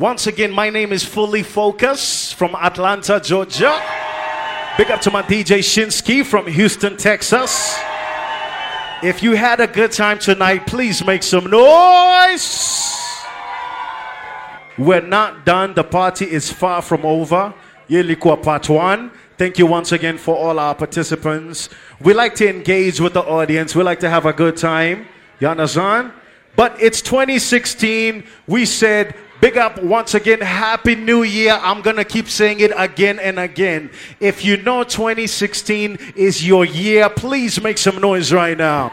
Once again, my name is Fully Focus from Atlanta, Georgia. Big up to my DJ Shinski from Houston, Texas. If you had a good time tonight, please make some noise. We're not done. The party is far from over. Yelikwa part one. Thank you once again for all our participants. We like to engage with the audience. We like to have a good time. You understand? But it's 2016. We said Big up once again. Happy New Year. I'm going to keep saying it again and again. If you know 2016 is your year, please make some noise right now.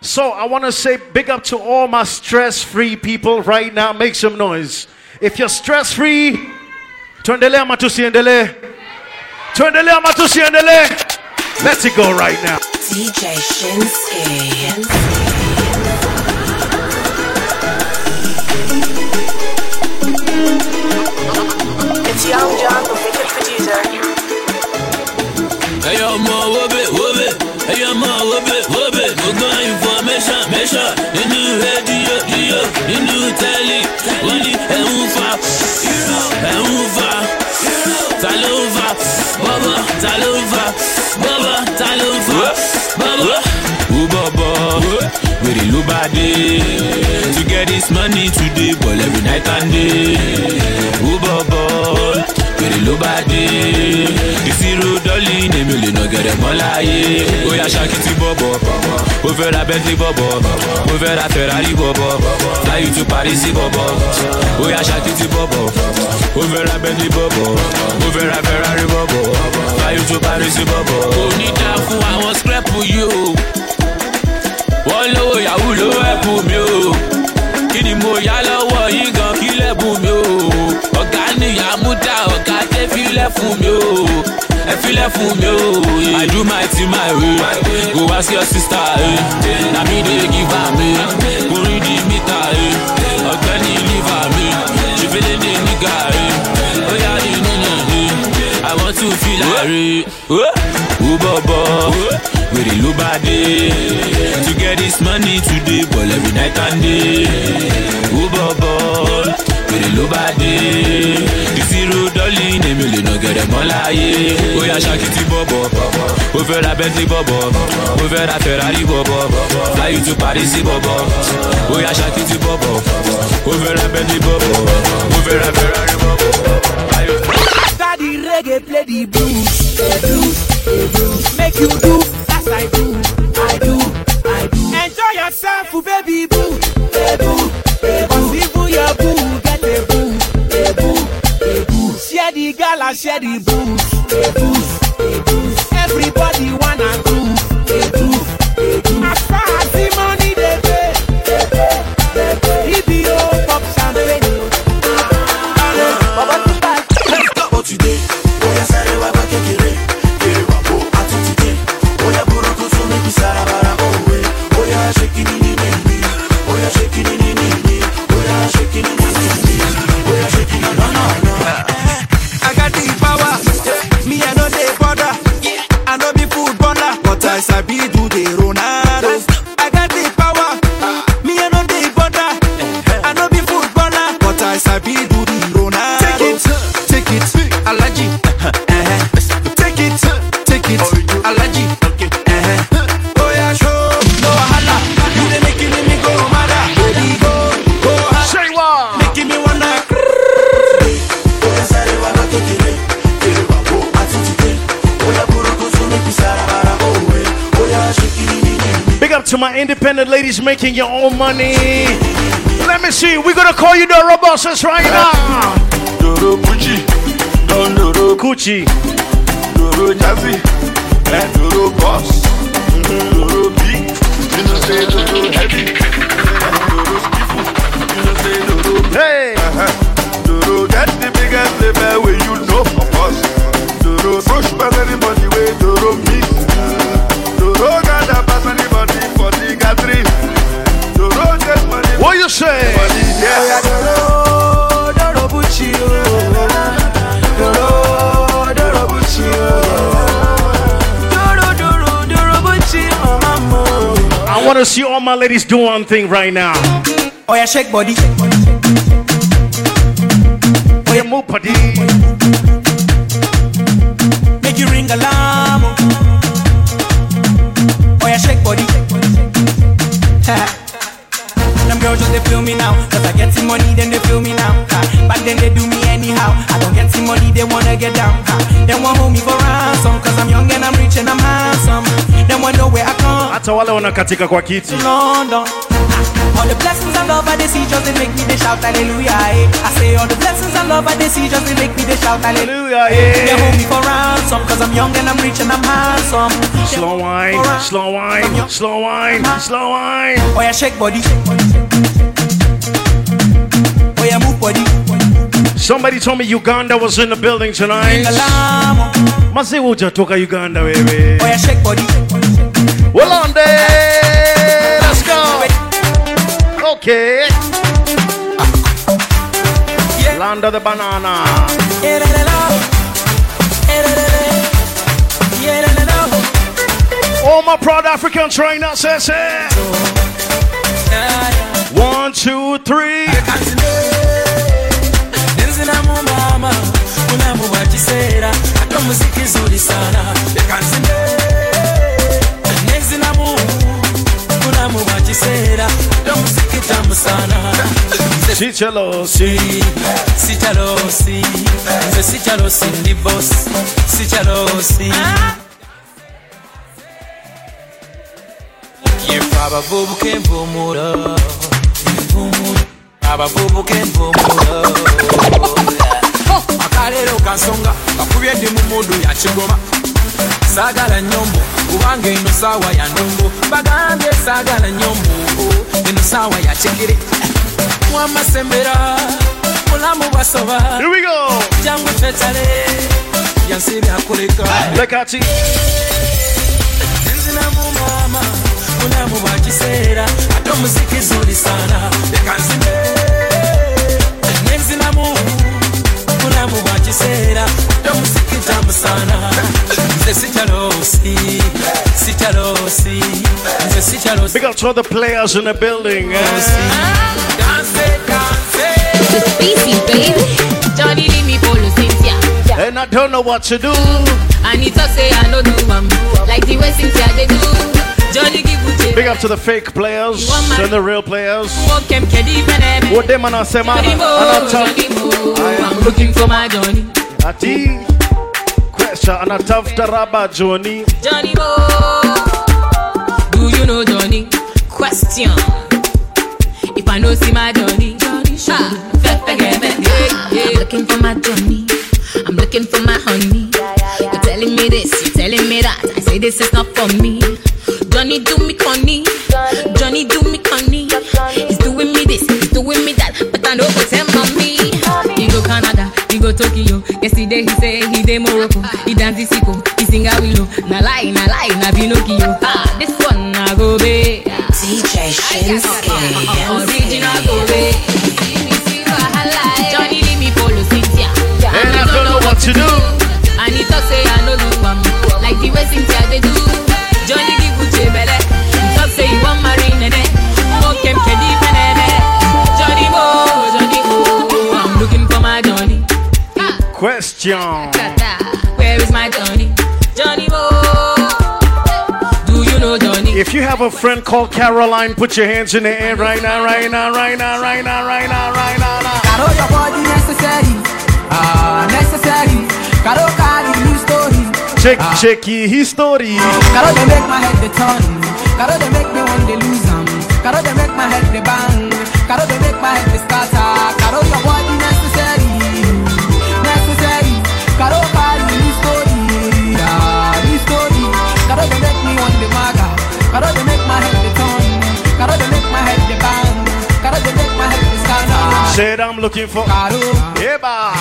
So I want to say big up to all my stress free people right now. Make some noise. If you're stress free, tuendelea ama tusiendelee? Tusiendelee? Let's go right now. DJ Shinski. It's Young John, the wicked producer. Hey yo, mo, whoop it, whoop it. Hey yo, mo, whoop it, whoop it. Mo gbọ́ information, measure. Nínú rédíò, yíyó. Nínú tẹ́lí, wọ́n ní ẹ̀ ń fa. Ẹ̀ ń fa. Ta ló ń fa? Bọ́bọ̀, ta ló ń fa? Bọ́bọ̀, ta ló ń fa? Bọ́bọ̀. Dé. To get this money today, ball every night and day. Bọ̀bọ̀, wèrè ló bá dé. Ìṣirò dọ́lì ni mi ò lè nà gẹ̀rẹ̀ mọ́ láyé. Ó yá ṣakiti bọ̀bọ̀, ó fẹ́ ra Bentley bọ̀bọ̀, ó fẹ́ ra Ferrari bọ̀bọ̀, fly you to Paris bọ̀bọ̀. Ó yá ṣakiti bọ̀bọ̀, ó fẹ́ ra Bentley bọ̀bọ̀, ó fẹ́ ra Ferrari bọ̀bọ̀, fly you to Paris bọ̀bọ̀. Kò ní dá fún àwọn scrap yìí o wọ́n lówó yahoo ló ẹ̀bù mi o kí ni mo yá lọ́wọ́ yín gan filẹ̀ fún mi o ẹ filẹ̀ fún mi o i do my thing my way go ask your sister eh. na me dey give am read the meter eh. ọ̀gbẹ́ni liver mi ṣèfẹ́lẹ́ ní nígà ó yá ní níyàn i want to feel like. Ó bọ̀bọ̀ wèrè ló bá dé. To get this money today, ball every night and day. Ó bọ̀bọ̀ wèrè ló bá dé. Dọ́lì ni mi lè nà gẹ̀rẹ̀ mọ́ láyé. Ó ṣakiti bọ̀bọ̀, ó fẹ́ ra Bentley bọ̀bọ̀, ó fẹ́ ra Ferrari bọ̀bọ̀, fly you to bọ̀bọ̀. Ó ṣakiti bọ̀bọ̀, ó fẹ́ ra Bentley bọ̀bọ̀, ó fẹ́ ra Ferrari bọ̀bọ̀. the reggae, play the blues, the blues, the blues. Make you do as I do, I do, I do. Enjoy yourself, oh, baby share the booze, booze. Everybody wanna independent ladies making your own money. Let me see. We're gonna call you the robosses right now. Doro Gucci, Don Doro Gucci. Doro Jazzy, and Doro Boss, Doro Big, you you say? yeah. Doro, Doro Bucci. Doro, Doro Bucci. Doro, Doro, Doro Bucci, mama. I want to see all my ladies do one thing right now. Oh yeah, shake body. Oh, yeah, move body. They feel me now. Cause I get some money, then they feel me now. Ha. Back then they do me anyhow. I don't get some money, they wanna get down. Ha. They want hold me for ransom. Cause I'm young and I'm rich and I'm handsome. They want to know where I come hata wale wanakatika kwa kiti. London. All the blessings and love I they see just they make me they shout hallelujah. eh. I say all the blessings and love I they see just they make me they shout hallelujah. Hallelujah, They hold me for ransom Cause I'm young and I'm rich and I'm handsome slow wine slow wine slow wine slow wine Oh yeah, shake body Oh yeah, move body somebody told me uganda was in the building tonight mazi hujatoka uganda wewe Wolonde, let's go. Okay, land of the banana. All my proud African trainers, says it. One, two, three. Nenzina mu mama Mulamu wa kisera Ata muziki zuri sana. Yakanzine Nenzina mu Mulamu wa kisera Ata muziki tamu sana. Chichelos. sichalosi nze sichalosi ndi bosi sichalosi. Yefe abavubuka envumulo envumulo abavubuka envumulo akaleero kansonga kakubye ndi mu mudu yakigoma saagala nyombo kubanga eno saawa ya ndongo bagambye saagala nyombo eno saawa ya kigere mwamasembera mulamu bwasoba Here we go. jangu twetale yansi byakuleka Lekati. enzinamu mama mulamu bwa kiseera. Ate omuziki zuli sana lekanzine nenzinamu mulamu bwa kiseera ate sana nze sikyalosi sikyalosi nze sikyalosi Big up to all the players in the building. eh? danse danse baby. Johnny leave me follow Cynthia. And I don't know what to do. I need to say I no do am like the way Cynthia they do. Johnny give Uche. Big up to the fake players and the real players. Walk him, kedi venebe. What them and say, man, Johnny and I'm tough. I'm looking for my Johnny. Ati. Question and a tough taraba Johnny. Johnny Mo. Do you know Johnny? Question. If I know see my Johnny, Johnny show. Ah, I'm looking for my Johnny. I'm looking for my honey. You're telling me this, you're telling me that. I say this is not for me. Johnny do me conny. He's doing me this, he's doing me that. But I know what's him on me. He go Canada, he go Tokyo. Yesterday he say he dey Morocco. He dance the sicko, he sing a willow. Na lie, na lie, na Pinocchio. Ah, this one na go be. DJ Shinski. Original go be. Johnny leave me follow Cynthia. And I don't know what to do. Question. Where is my Johnny? Johnny Mo. Do you know Johnny? If you have a friend called Caroline, put your hands in the air right now, right now, right now, right now, right now, right now. now. Caro, your body necessary. Ah, necessary. Caro, carry new story. Check, check your history. Caro, they make my head the turn. Caro, they make me want to lose them. Caro, they make my head the bang. Caro, they make my head the scatter. Said I'm looking for Caro, Eba.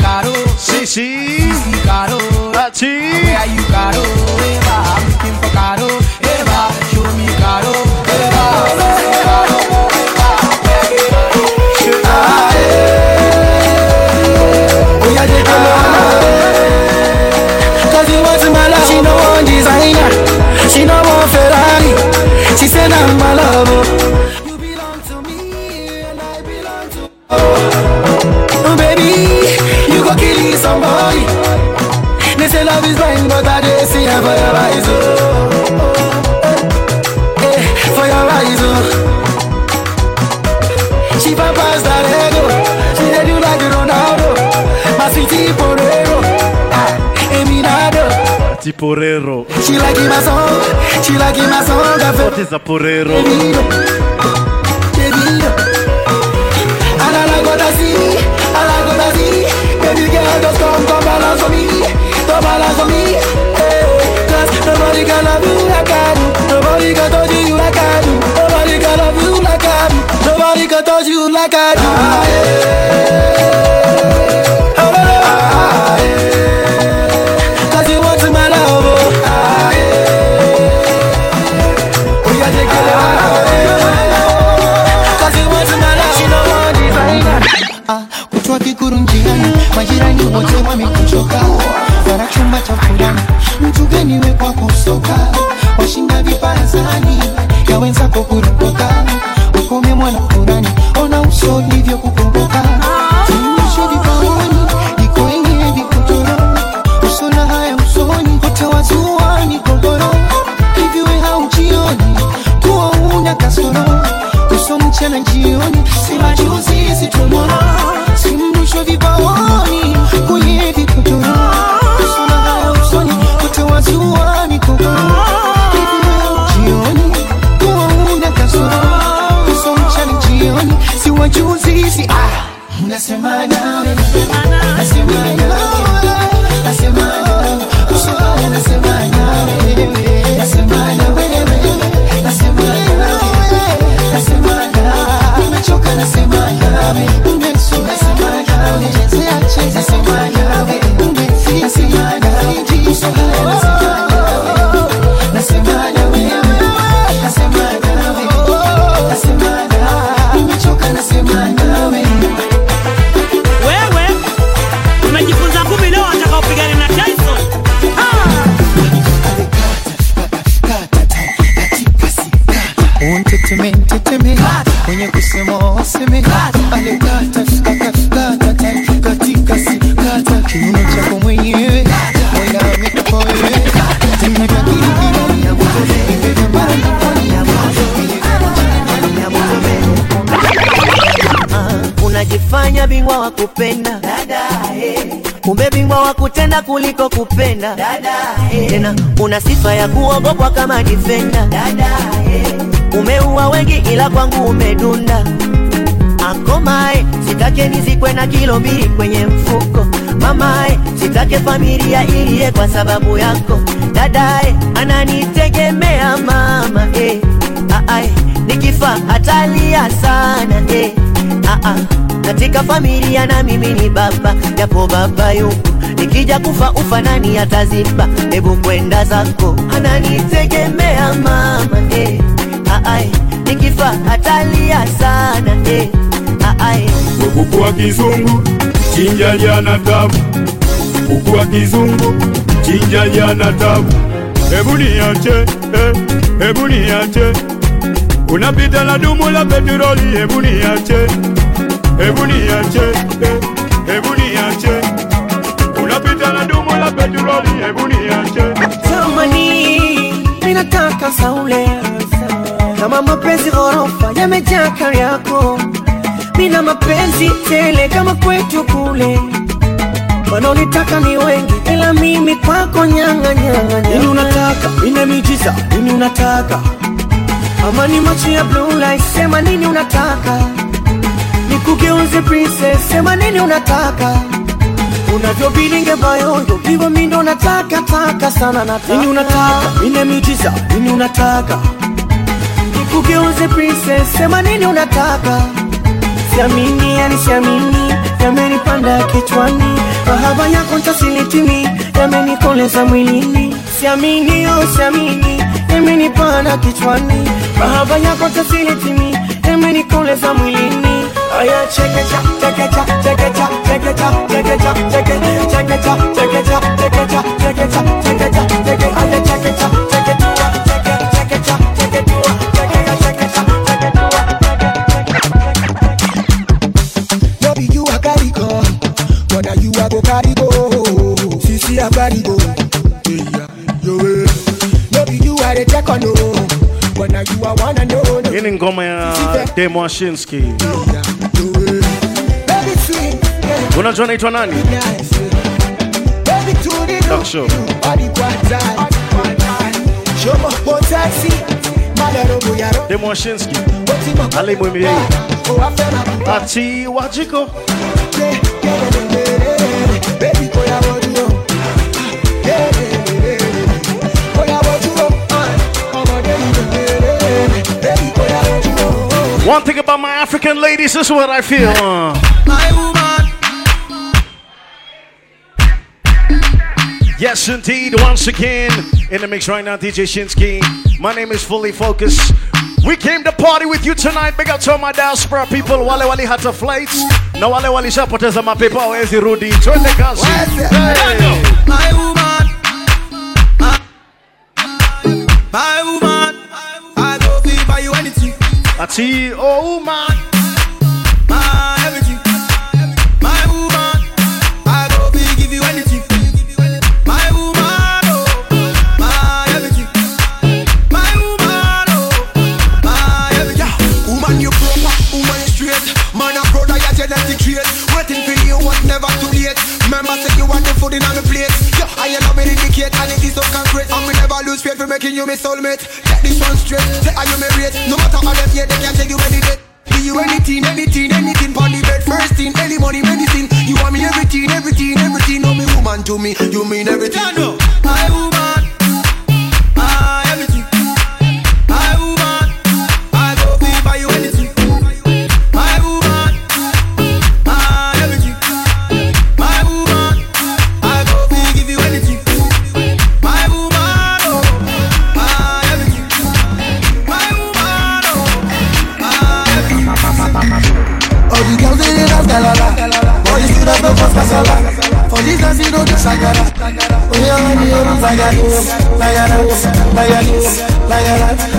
Caro. Sisi. Caro. Ati. Where are you, Caro? Eva, I'm looking for Caro. Tiporero. She like my song. She like my song. I feel What is a porero? Bebido, bebido. And I like what I see, I like what see. Baby girl, just come, come balance for me, come balance for me. Hey, Cause nobody can love you like I do, nobody can touch you like I do, nobody can love you like I do, nobody can touch you like I do. Ah, unajifanya dada, wa kumbe bingwa wa kutenda kuliko kupenda. Tena una sifa ya kuogopwa kama difenda umeua wengi ila kwangu umedunda. Akomae sitake nizikwe na kilo mbili kwenye mfuko. Mamae sitake familia iliye kwa sababu yako. Dadae ananitegemea mama eh. Aae, nikifa atalia sana eh. Aa, katika familia na mimi ni baba japo baba yuko nikija kufa ufa nani ataziba? Hebu kwenda zako. Ananitegemea mama eh. Aae, nikifa atalia sana eh. Aae, kuku wa kizungu chinja jana tabu. Kuku wa kizungu chinja jana tabu. Hebu niache eh, hebu niache. Unapita na dumu la petroli hebu niache hebu niache eh, hebu niache. Unapita na dumu la petroli hebu niache. Tamani ninataka saule kama mapenzi ghorofa yamejaa kari yako. Mina mapenzi tele kama kwetu kule. Wanaonitaka ni wengi ila mimi kwako nyanga nyanga nini unataka? Ina miujiza? Nini unataka? Ama ni macho ya blue light sema nini unataka nikugeuze princess sema nini unataka? Unavyobilinge bayondo hivyo mindo nataka taka sana nataka. Nini unataka? Ina miujiza? Nini unataka? Kugeuze princess sema nini unataka? Siamini yani siamini yamenipanda kichwani. Mahaba yako ntasilitimi yamenikoleza mwilini. Siamini oh siamini yamenipanda kichwani. Mahaba yako ntasilitimi yamenikoleza mwilini Oh yeah, No be you a carry go, whether you a go carry go, sisi a carry. No be you a the check on no, you a wanna know. Ini ya Demashinsky. Yeah mo Ali Mwimiri. Oh, I feel my Ati Wajiko. One thing about my African ladies, this is what I feel. Yes, indeed. Once again, in the mix right now, DJ Shinski. My name is Fully Focused. We came to party with you tonight. Big up to all my diaspora people. Wale wali hata flights. Na wale walishapoteza mapepo hawezi rudi. Twende kazi. Hey. my woman, my woman. I go feel buy you anything, Ati, oh man. My soulmate. Get this one straight. Say are you rate? No matter how them here, they can't take you any day. Give you anything, anything, anything on the bed. First thing, any money, medicine. You want me everything, everything, everything. No me woman to me, you mean everything. Zagara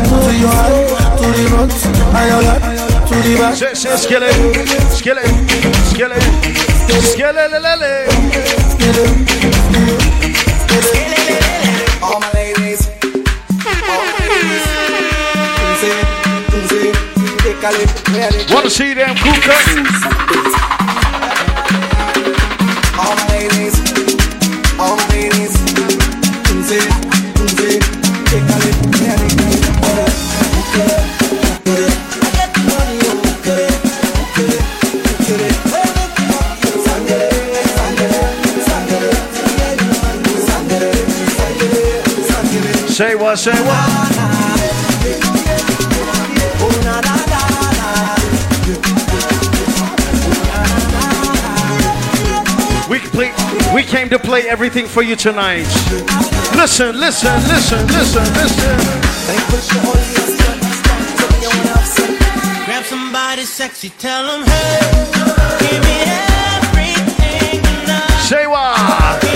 To your hand, to the front And your lap, to the back Say, say, skillet, skillet, skillet. All my ladies. Wanna see them cool curtains? Say what. We play, we came to play everything for you tonight. Listen, listen, listen, listen, listen. Grab somebody sexy, tell them, hey, give me everything tonight. Say what?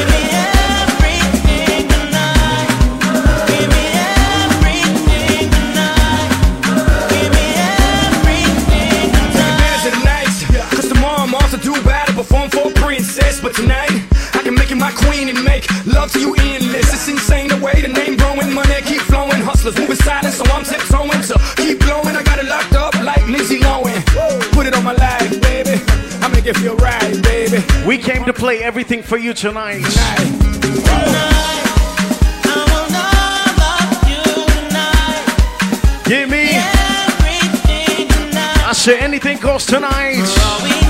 My queen and make love to you endless. It's insane the way the name growing, money keep flowing. Hustlers moving silent, so I'm tiptoeing to keep blowing. I got it locked up like Lindsay Lohan. Put it on my life, baby. I make it feel right, baby. We came to play everything for you tonight. Give me. I say anything goes tonight.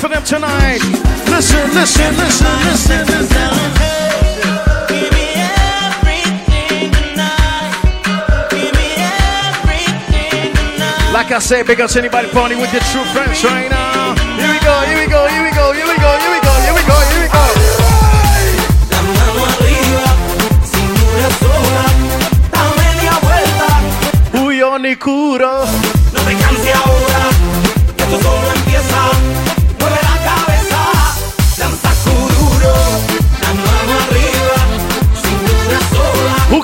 For them tonight. Listen, listen, listen, listen, listen. Like I said, big ups anybody party with your true friends right now. Here we go, here we go, here we go, here we go, here we go, here we go, here we go. Huyo ni kuro. No te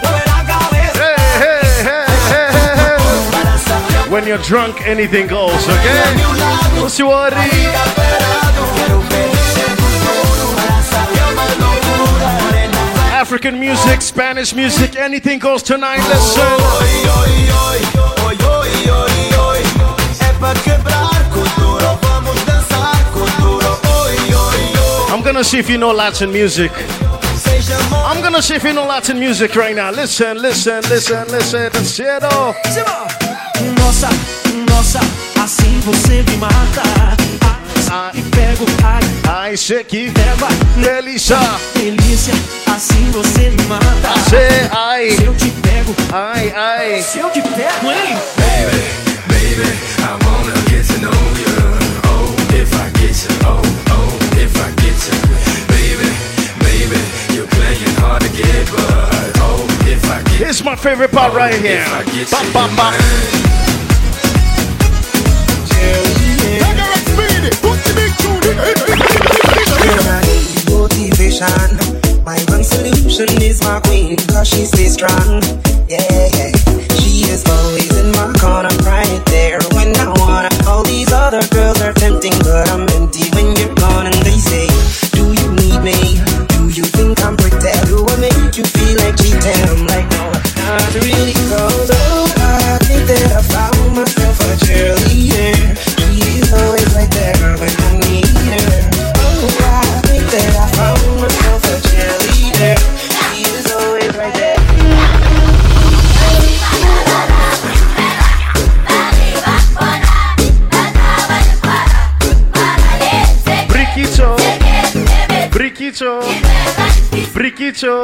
Mueve la cabeza When you're drunk, anything goes, okay? What's your worry? African music, Spanish music, anything goes tonight. Listen. I'm gonna see if you know Latin music. I'm gonna see if you know Latin music right now. Listen, listen, listen, listen. Nossa, nossa, assim você me mata. Ai, pego, ai, ai, cheque, pego, delícia, delícia, assim você me mata. Cê, ai, se eu te pego, ai, ai, se eu te pego, hein? Baby, baby, I wanna get to know you. Oh, if I get you, oh, oh, if I get you. Baby, baby, you're playing hard to get, but oh, if I get Here's my favorite part right here. Bam, bam, bam. motivation. My one solution is my queen, cause she stays strong. Yeah, yeah. She is always in my corner, right there when I wanna. All these other girls are tempting, but I'm empty when you're gone. And they say, Do you need me? Do you think I'm pretty? Do I make you feel like cheating? I'm like, No, not really, Nacho.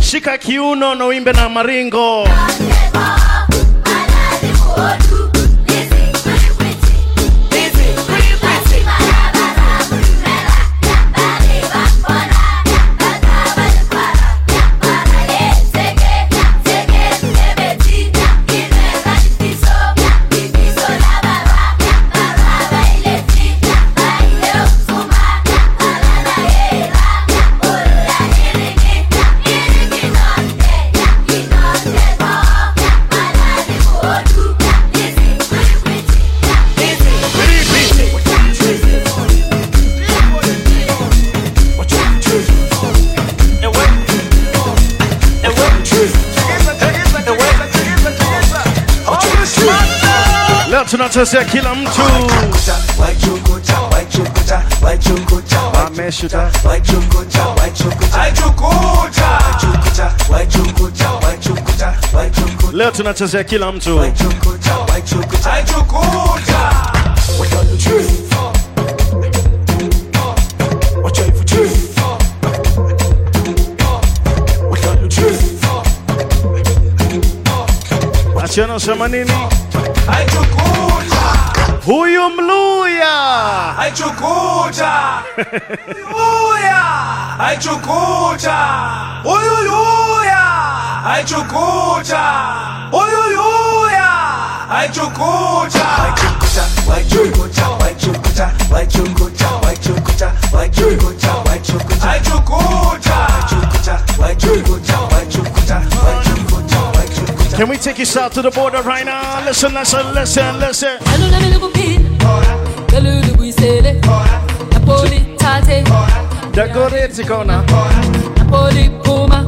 Shika kiuno na uimbe na maringo. Tunawatazia kila mtu. Leo, tunachezea kila mtu. Achiana? Huyu Mluya. Aichukucha Yuya Aichukucha Uyuyuya Aichukucha Uyuyuya Aichukucha Aichukucha Aichukucha Aichukucha Aichukucha Aichukucha Aichukucha Aichukucha Aichukucha Aichukucha Aichukucha Can we take you south to the border right now? Listen, listen, listen, listen. Dagoretti kona. Napoli Puma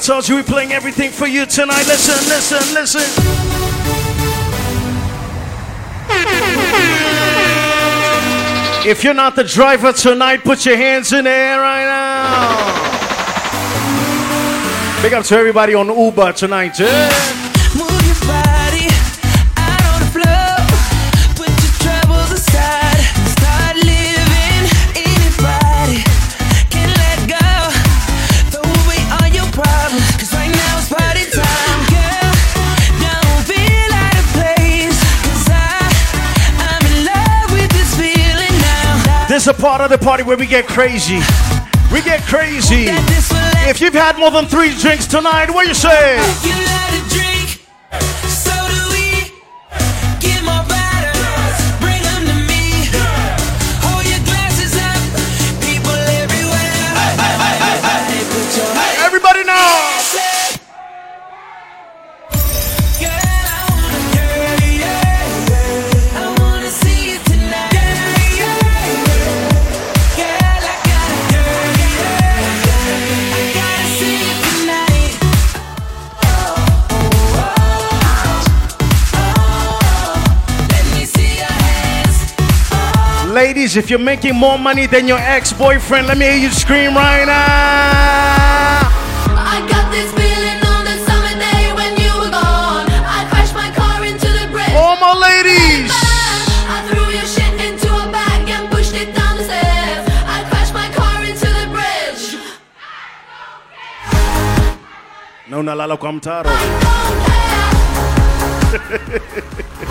told you we're playing everything for you tonight. Listen, listen, listen. If you're not the driver tonight, put your hands in the air right now. Big up to everybody on Uber tonight. eh? Is a part of the party where we get crazy. We get crazy. If you've had more than three drinks tonight, what you say? Ladies, if you're making more money than your ex-boyfriend, let me hear you scream right now. I got this feeling on the summer day when you were gone. I crashed my car into the bridge. All my ladies. I threw your shit into a bag and pushed it down the stairs. I crashed my car into the bridge. Kwa mtaro.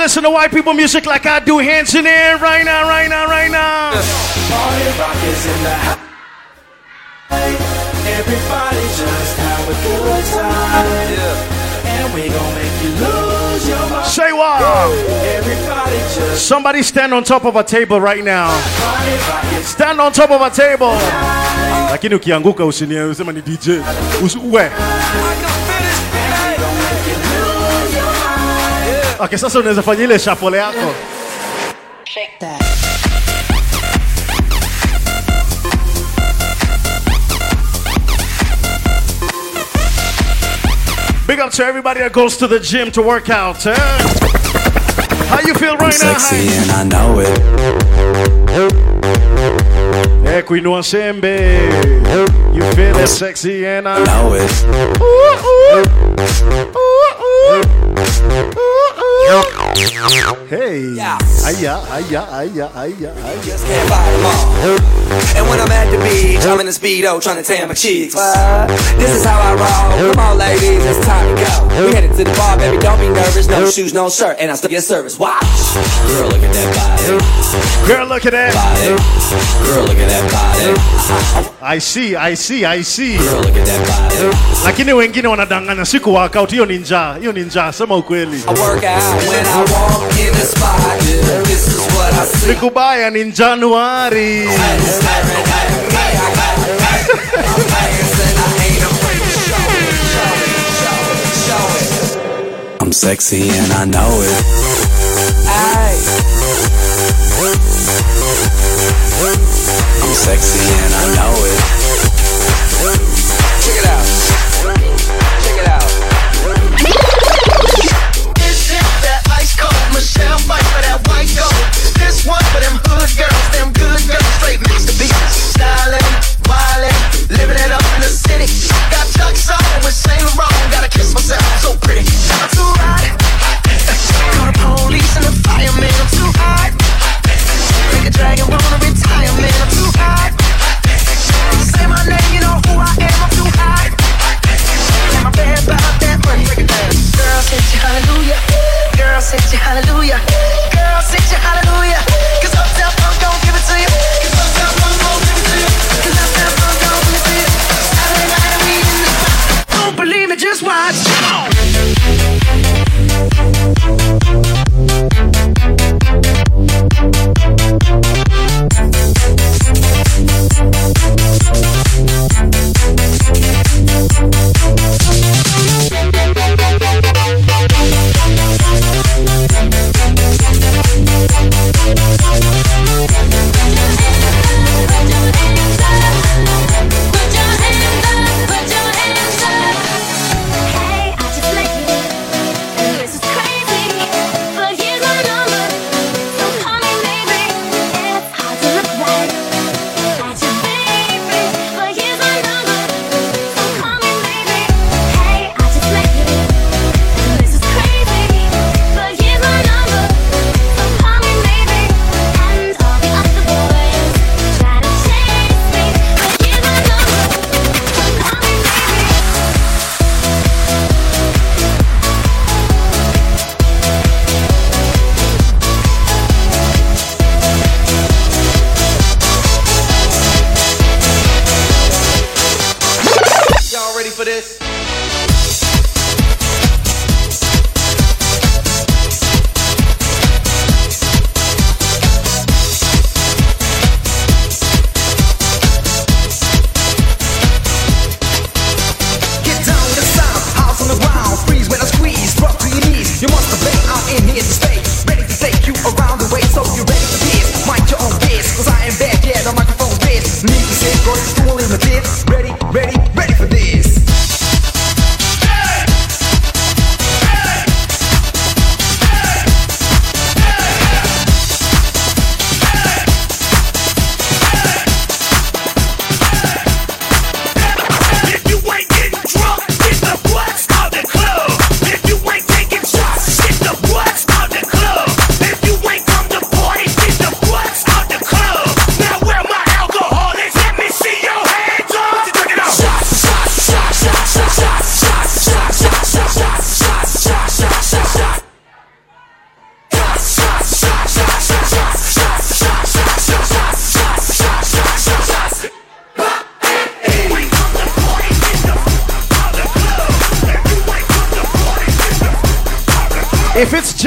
listen to white people music like I do, hands in the air right now, right now, right now. Party rock is in the house. Everybody just have a good time. And we gon' make you lose your mind. Say what? Everybody just Somebody stand on top of a table right now. Stand on top of a table. Lakini ukianguka usinie usema ni DJ. Usi, sasa unaweza fanya ile shuffle yako. Shake that. Big up to everybody that goes to the gym to work out. eh? How you feel right now? sexy and I know it. Eh, kuinua sembe. You feel it sexy and I know it. Hey. Aya, aya, aya, aya, aya. Can't buy them all. And when I'm at the beach, I'm in a speedo trying to tan my cheeks. What? This is how I roll. Come on, ladies, it's time to go. We headed to the bar, baby. Don't be nervous. No shoes, no shirt, and I still get service. Watch. Girl, look at that body. Girl, look at that. Body. Girl, look at that body. I see, I see, I see. Girl, look at that body. Lakini wengine wanadanganya siku workout, hiyo ni njaa, hiyo ni njaa, sema ukweli. I work out when I walk in the spot. Yeah, this is what I see. Sikubaya ni Januari. I'm sexy and I know it.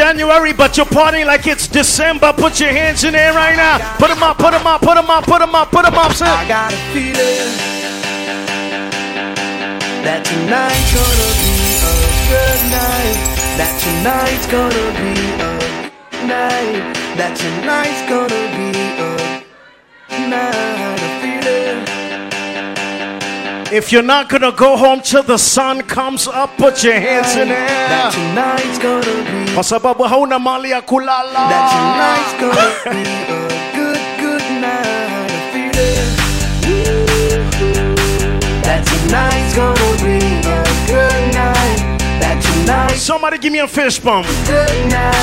January but you're partying like it's December, put your hands in there right now. Put them up, put them up, put them up, put them up, put them up, son. I got a feeling that tonight's gonna be a good night. That tonight's gonna be a night. That tonight's gonna be a night. If you're not gonna go home till the sun comes up, put your hands in That there. tonight's gonna be. Kwa sababu hauna mali ya kulala. That tonight's gonna be a good, good night. That tonight's gonna be a good night. That Somebody give me a fist bump.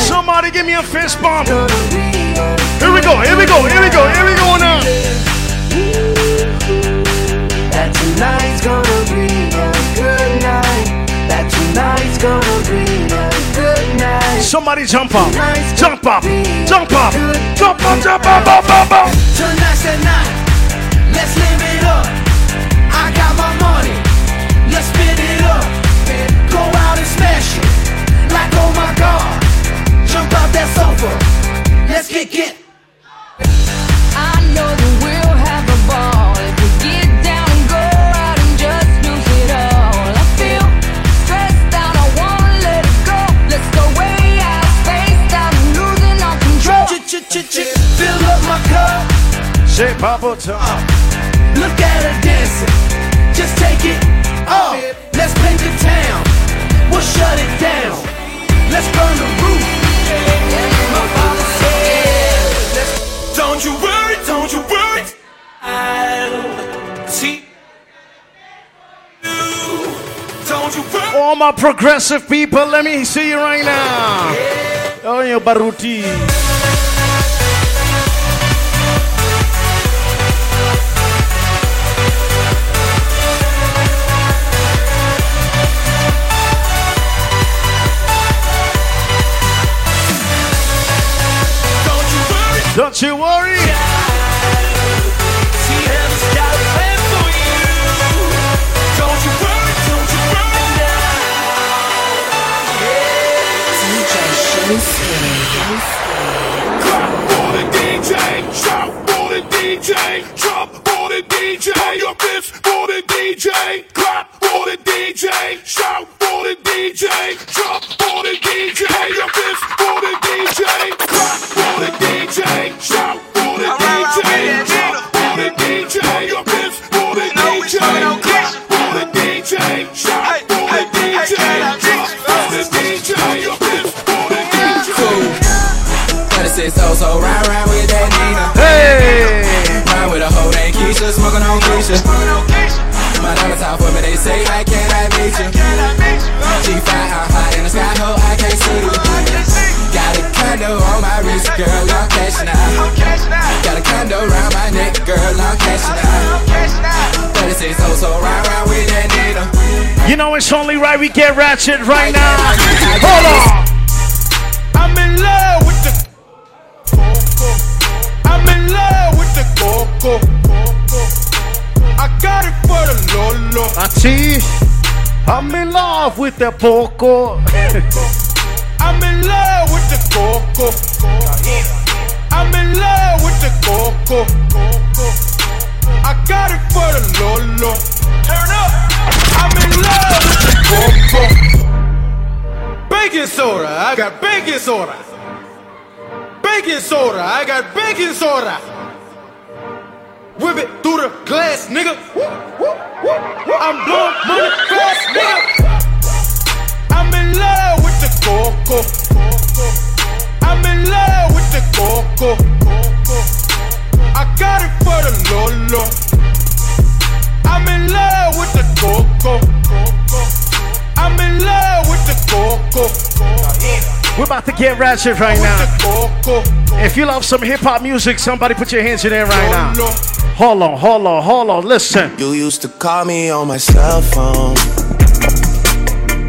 Somebody give me a fist bump. Gonna be a Here we go, here we go, here we go, here we go now. That tonight's gonna be a good night. That tonight's gonna be a good night. Somebody jump up, jump up, jump up, jump up, jump up, up, up, up. Tonight's the night. Let's live it up. I got my money. Let's spin it up. Go out and smash it. Like oh my god. Jump out that sofa. Let's get get. I know that Say Papa Tom. Look at her dancing. Just take it off. Oh. Let's paint the town. We'll shut it down. Let's burn the roof. My father said, Don't you worry, don't you worry. I'll see you. Don't you worry. All my progressive people, let me see you right now. Oh, your baruti. Don't you worry. Plan for you. Don't you worry, don't you worry Clap for the DJ, shout for the DJ, for the DJ, pump your fist for the DJ, clap for the DJ, shout for the DJ, jump for the DJ, pump your fist for the DJ, clap for the DJ, shout for the DJ, jump for the DJ, pump your fist for the DJ, clap for the DJ, shout for the DJ, jump for the DJ, pump your fist for the DJ. But it says so, so ride, ride with that Nina. Keisha, smoking on Keisha. My daughter's out for me, they say, I can't I meet you. G5, I'm hot in the sky, ho, I can't see you. Got a condo on my wrist, girl, I'm cashing out. Got a condo around my neck, girl, I'm cashing out. But it says oh, so, so ride, ride with that Nina. You know it's only right we get ratchet right now. Hold on. I'm in love with the. I'm in love with the coco. I got it for the Lolo. Ah, Ati, I'm in love with the poco. I'm in love with the coco. I'm in love with the coco. I got it for the Lolo. Turn up. I'm in love with the coco. Baking soda. I got baking soda. Baking soda. I got baking soda. Whip it through the glass, nigga. I'm blowing money fast, nigga. I'm in love with the coco. I'm in love with the coco. I got it for the Lolo. I'm in love with the coco. I'm in love with the coco. We're about to get ratchet right now. If you love some hip hop music, somebody put your hands in there right now. Hold on, hold on, hold on. Listen. You used to call me on my cell phone.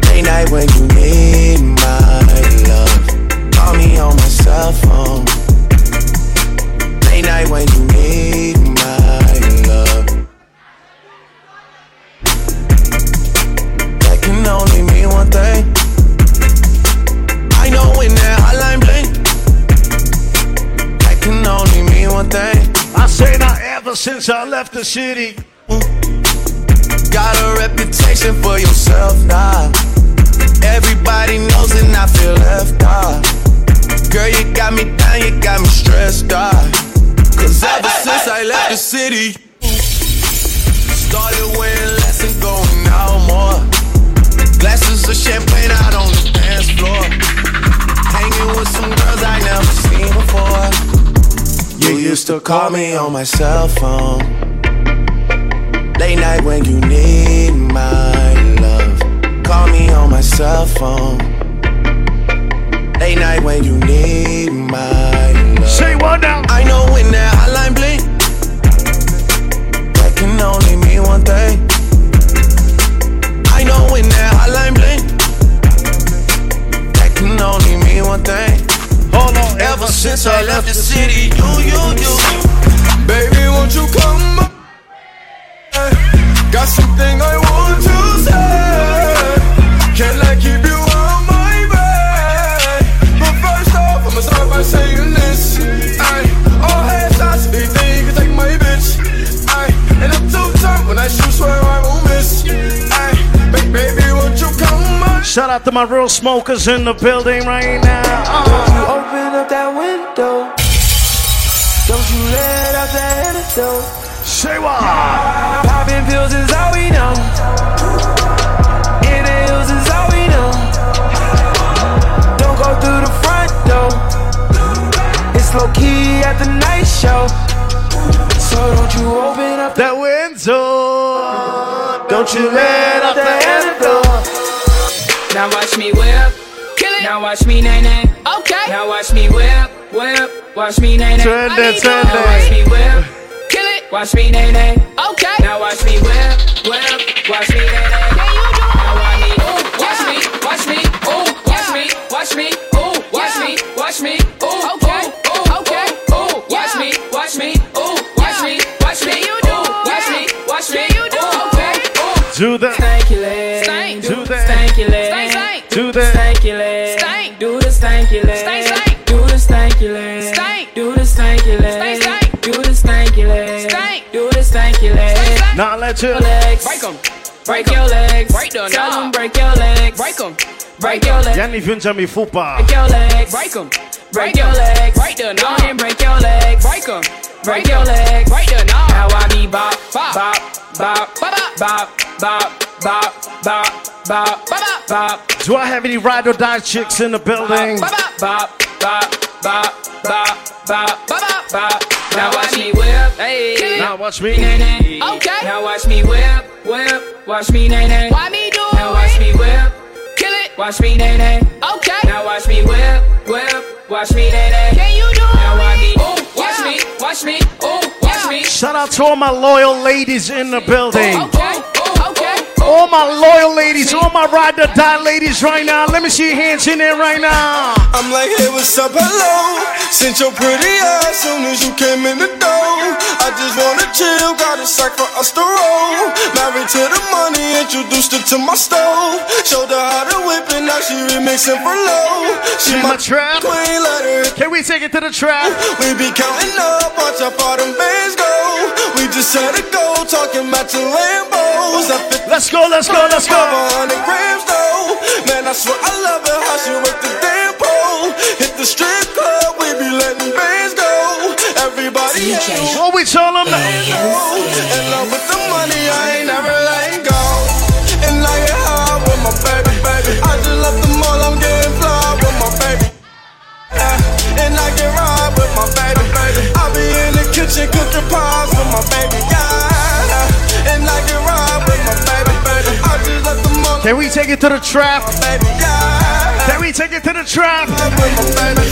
Late night when you need my love. Call me on my cell phone. Late night when you need my love. That can only mean one thing know when that hotline bling. That can only mean one thing. I say not ever since I left the city. Got a reputation for yourself now. Everybody knows and I feel left out. Girl, you got me down, you got me stressed out. Cause ever hey, since hey, I left hey. the city, started wearing less and going out more. Glasses of champagne out on the dance floor. Hanging with some girls I never seen before. You used to call me on my cell phone. Late night when you need my love. Call me on my cell phone. Late night when you need my love. Say what now? I know when that hotline blink, that can only mean one thing. One thing. Hold on, ever since I left the city, you, you, you, baby, won't you come? up? Got something I want to say. Can I keep you out to my real smokers in the building right now. Don't you open up that window. Don't you let out the antidote. Say what? Popping pills is all we know. Inhales is all we know. Don't go through the front door. It's low key at the night show. So don't you open up that window. Don't you let watch me whip, kill it. Now watch me nay nay. Okay. Now watch me whip, whip. Watch me nay nay. Trend it, trend Now watch me whip, kill it. Watch me nay nay. Okay. Now watch me whip, whip. Watch me nay nay. Now watch me, ooh, watch me, watch me, ooh, watch me, watch me, ooh, watch me, watch me, ooh, okay, ooh, okay, ooh, watch me, watch me, ooh, watch me, watch me, you do, watch me, watch me, you do, okay, ooh. Do that. Now let you. Your legs. Break 'em. Break your legs. Break them. Tell them break your legs. Break 'em. Break your legs. Yani vunja mifupa. Break your legs. Break 'em. Break your legs. Break the Go and break your legs. Break 'em. Break your legs. Break the knob. Now I be bop, bop, bop, bop, bop, bop, bop, bop, bop, bop, bop, bop. Do I have any ride or die chicks in the building? Bop, bop, bop, bop, bop, bop, bop, bop. Now watch me whip. Hey. Now watch me. Nay, nay. Okay. Now watch me whip, whip. Watch me nay nay. Why me do Now watch me whip. Kill it. Watch me nay nay. Okay. Now watch me whip, whip. Watch me nay nay. Can you do Now watch me. Ooh, watch me, watch me. Ooh, watch me. Shout out to all my loyal ladies in the building. Okay. Ooh, okay. All my loyal ladies, all my ride or die ladies right now. Let me see your hands in there right now. I'm like, hey, what's up, hello? Sent your pretty ass soon as you came in the door. I just wanna chill, got a sack for us to roll. Married to the money, introduced her to my stove. Showed her how to whip it, now she remixing for low. She my trap. queen, let her hit. We take it to the trap? We be counting up, watch how far them bands go. We just had to go, talking about your Lambos. Let's go, let's go, let's go. 500 grams though. Man, I swear I love it how she work the damn pole. Hit the strip club, we be letting bands go. Everybody What we tell them? In love with the money, I ain't never letting And I get ride with my baby, baby. I be in the kitchen cooking pies with my baby, yeah. And I get ride with my baby, baby. I just left the mall. Can we take it to the trap? Can we take it to the trap?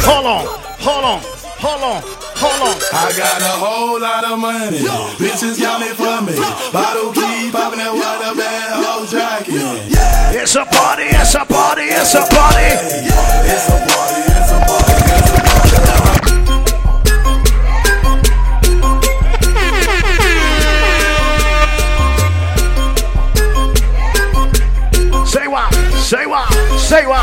Hold on, hold on, hold on, hold on. I got a whole lot of money. Bitches got me for me. Bottle keep popping that water bad whole jacking. Yeah. It's a party, it's a party, it's a party. It's a party, it's a party, it's a Say what?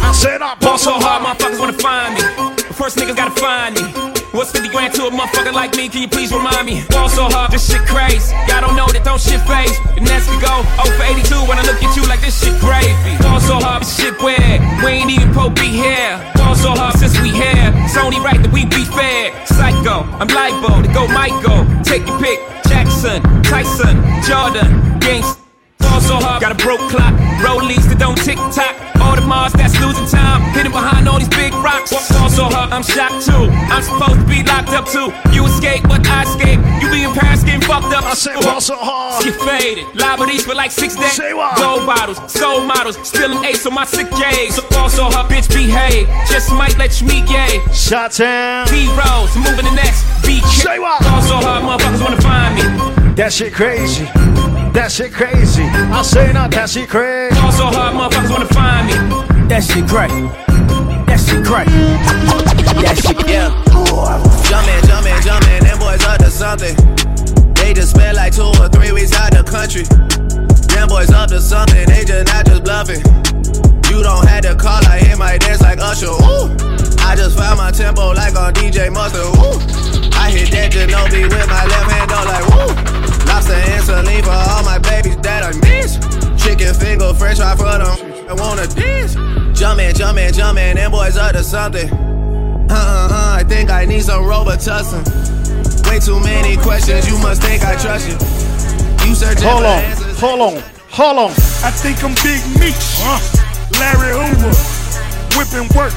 I said I Ball so hard, motherfuckers wanna find me. First niggas gotta find me. What's 50 grand to a motherfucker like me? Can you please remind me? Ball so hard, this shit crazy. Y'all don't know that don't shit phase. And as we go, 0 for 82 when I look at you like this shit gravy. Ball so hard, this shit weird. We ain't even Pope be here. Ball so hard since we here. It's only right that we be fair. Psycho, I'm libo to go Michael. Take your pick. Jackson, Tyson, Jordan, Gangsta. Fall so hard, got a broke clock. Rollies that don't tick tock. All the Mars that's losing time. Hidden behind all these big rocks. Fall so hard, I'm shocked too. I'm supposed to be locked up too. You escape, but I escape. You be in Paris getting fucked up. I say fall so hard. Get faded. Liberties for like six days. Say what? Gold bottles, soul models. Still an ace on my sick days. So fall so hard, bitch, behave. Just might let you meet gay. Shot down. B rolls, moving the next. BK. Say what? Fall so hard, motherfuckers wanna find me. That shit crazy. That shit crazy. I say not that shit crazy. Fall so hard, motherfuckers wanna find me. That shit crack. That shit crack. That shit, yeah. Jumpin', jumpin', jumpin', them boys up to something. They just spent like two or three weeks out the country. Them boys up to something, they just not just bluffing. You don't have to call, I hit my dance like Usher. Ooh. I just found my tempo like on DJ Mustard. Ooh. I hit that Ginobili with my left hand, though, like woo. Lobster and saline for all my babies that I miss. Chicken finger, french fry for them. I wanna dance. Jumpin', jumpin', jumpin', them boys up to something. Uh uh uh, I think I need some Robitussin. Way too many questions, you must think I trust you. You searching Hold on, answers. hold on, hold on. I think I'm Big Meech. Larry Hoover. Whipping work.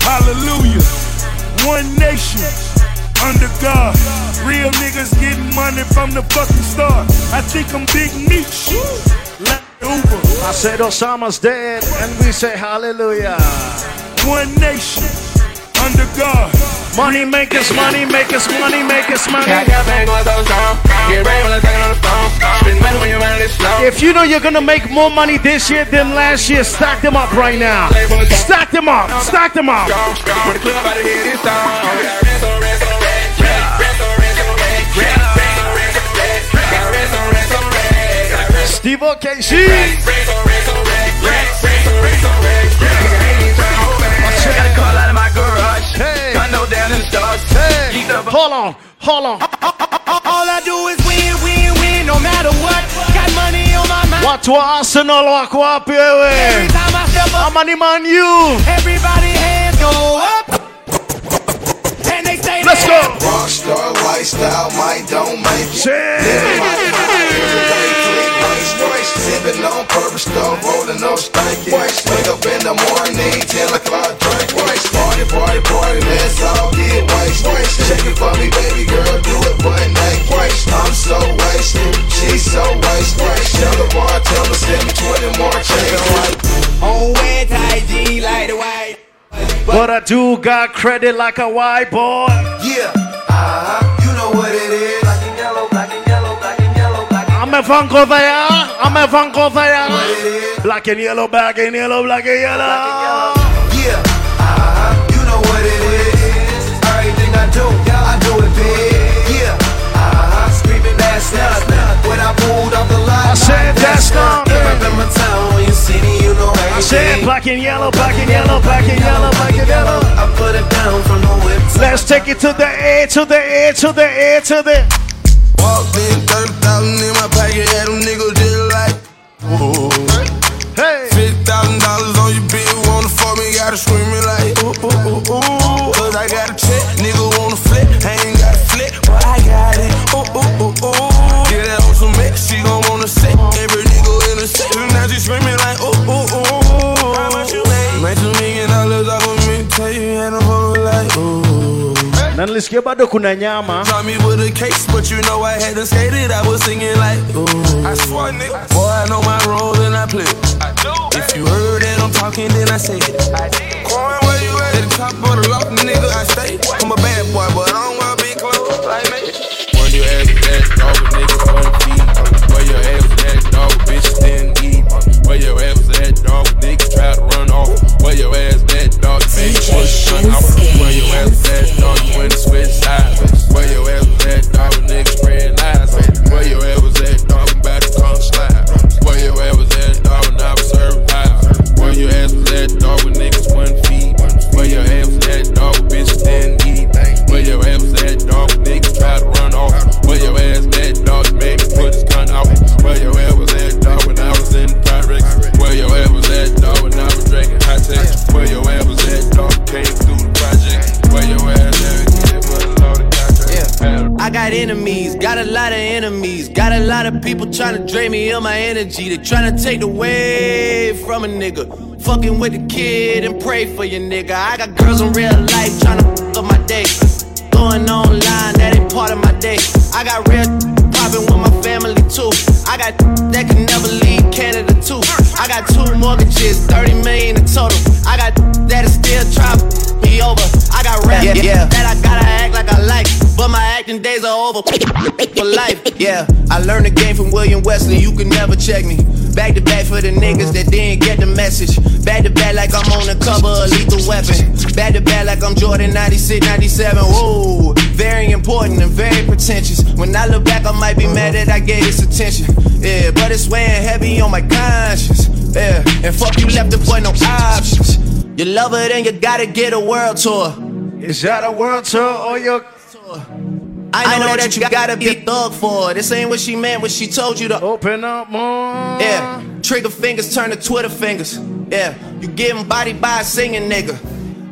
Hallelujah. One nation. Under God. Real niggas getting money from the fucking start. I think I'm Big Meech. Larry Hoover. I said Osama's dead, and we say hallelujah. One nation. Under God. Money makers, money makers, money makers, money. If you know you're gonna make more money this year than last year, stack them up right now. Stack them up, stack them up. Steve OKC. Hey, hold on, hold on. All I do is win, win, win, no matter what. Got money on my mind. Watu wa Arsenal wako wapi wewe? Every time I step up, Ama ni Man U? everybody hands go up. And they say Let's that- go. Rockstar lifestyle, might don't make it. Shit. Living life high every day, click waste, waste. Sipping on purpose stuff, rolling up stanky. Waste. Wake up in the morning, 10 o'clock, drink waste. Party, party, party, let's all get waste, waste. Shake it for me, baby girl, do it butt naked. Waste. I'm so wasted, she's so wasted. Tell the bartender, send me 20 more checks. On wet IG like the white. But I do got credit like a white boy. Yeah, uh-huh, you know what it is. I'm a there. I'm a Vanco there. Black and yellow, black and yellow, black and yellow. Yeah, uh-huh, you know what it is. Everything I do, I do it big. Yeah, uh-huh, screaming that's nothing. When I pulled off the line, I said that's nothing. nothing. Up in my town, when you see me, you know I said black and yellow, black and yellow, black and yellow, black and yellow. I put it down from the whip. Let's take it to the A, to the A, to the A, to the. Walked in, 30,000 in Whoa. Nilisikia bado kuna nyama. Me with a case, but you know I had to skate it. I was singing like, ooh. I swear, nigga. Boy, I know my role and I play. I do. If you heard that I'm talking, then I say it. I did. Coin, where you at? At the top of the loft, nigga, I stay. I'm a bad boy, but I don't wear big clothes like me. When you ass that dog, niggas on feet. Where your ass at, dog, bitches didn't eat. Where your ass dog, make push shut. Where your ass at, dog, you went to switch sides. Where your ass at, dog, niggas spread lies. Where your ass enemies, got a lot of enemies, got a lot of people trying to drain me of my energy. They trying to take away from a nigga. Fucking with the kid and pray for your nigga. I got girls in real life trying to fuck up my day. Going online, that ain't part of my day. I got real popping with my family too. I got that can never leave Canada too. I got two mortgages, 30 million in total. I got that is still try over. I got rap Yeah, yeah. that I gotta act like I like, but my acting days are over for life. Yeah, I learned the game from William Wesley. You can never check me. Back to back for the niggas that didn't get the message. Back to back like I'm on the cover of Lethal Weapon. Back to back like I'm Jordan 96, 97. Whoa, very important and very pretentious. When I look back, I might be mad that I gave this attention. Yeah, but it's weighing heavy on my conscience. Yeah, and fuck you left the boy no options. You love it and you gotta get a world tour. Is that a world tour or your tour? I know that you gotta be a thug for. This ain't what she meant when she told you to open up more. Yeah, trigger fingers turn to Twitter fingers. Yeah, you getting body by a singing nigga.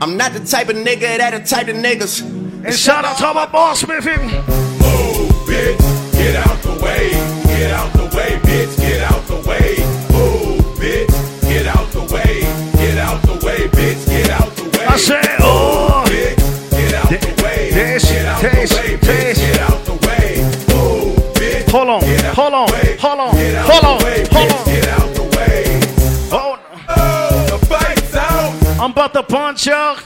I'm not the type of nigga that the type of niggas. And shout out to my boss, Smith. Move, bitch, get out the way. Get out the way, bitch, said, oh. Hold on, hold on, hold on, hold on, hold on. Get out the way. Oh, the fight's out. I'm about to punch you.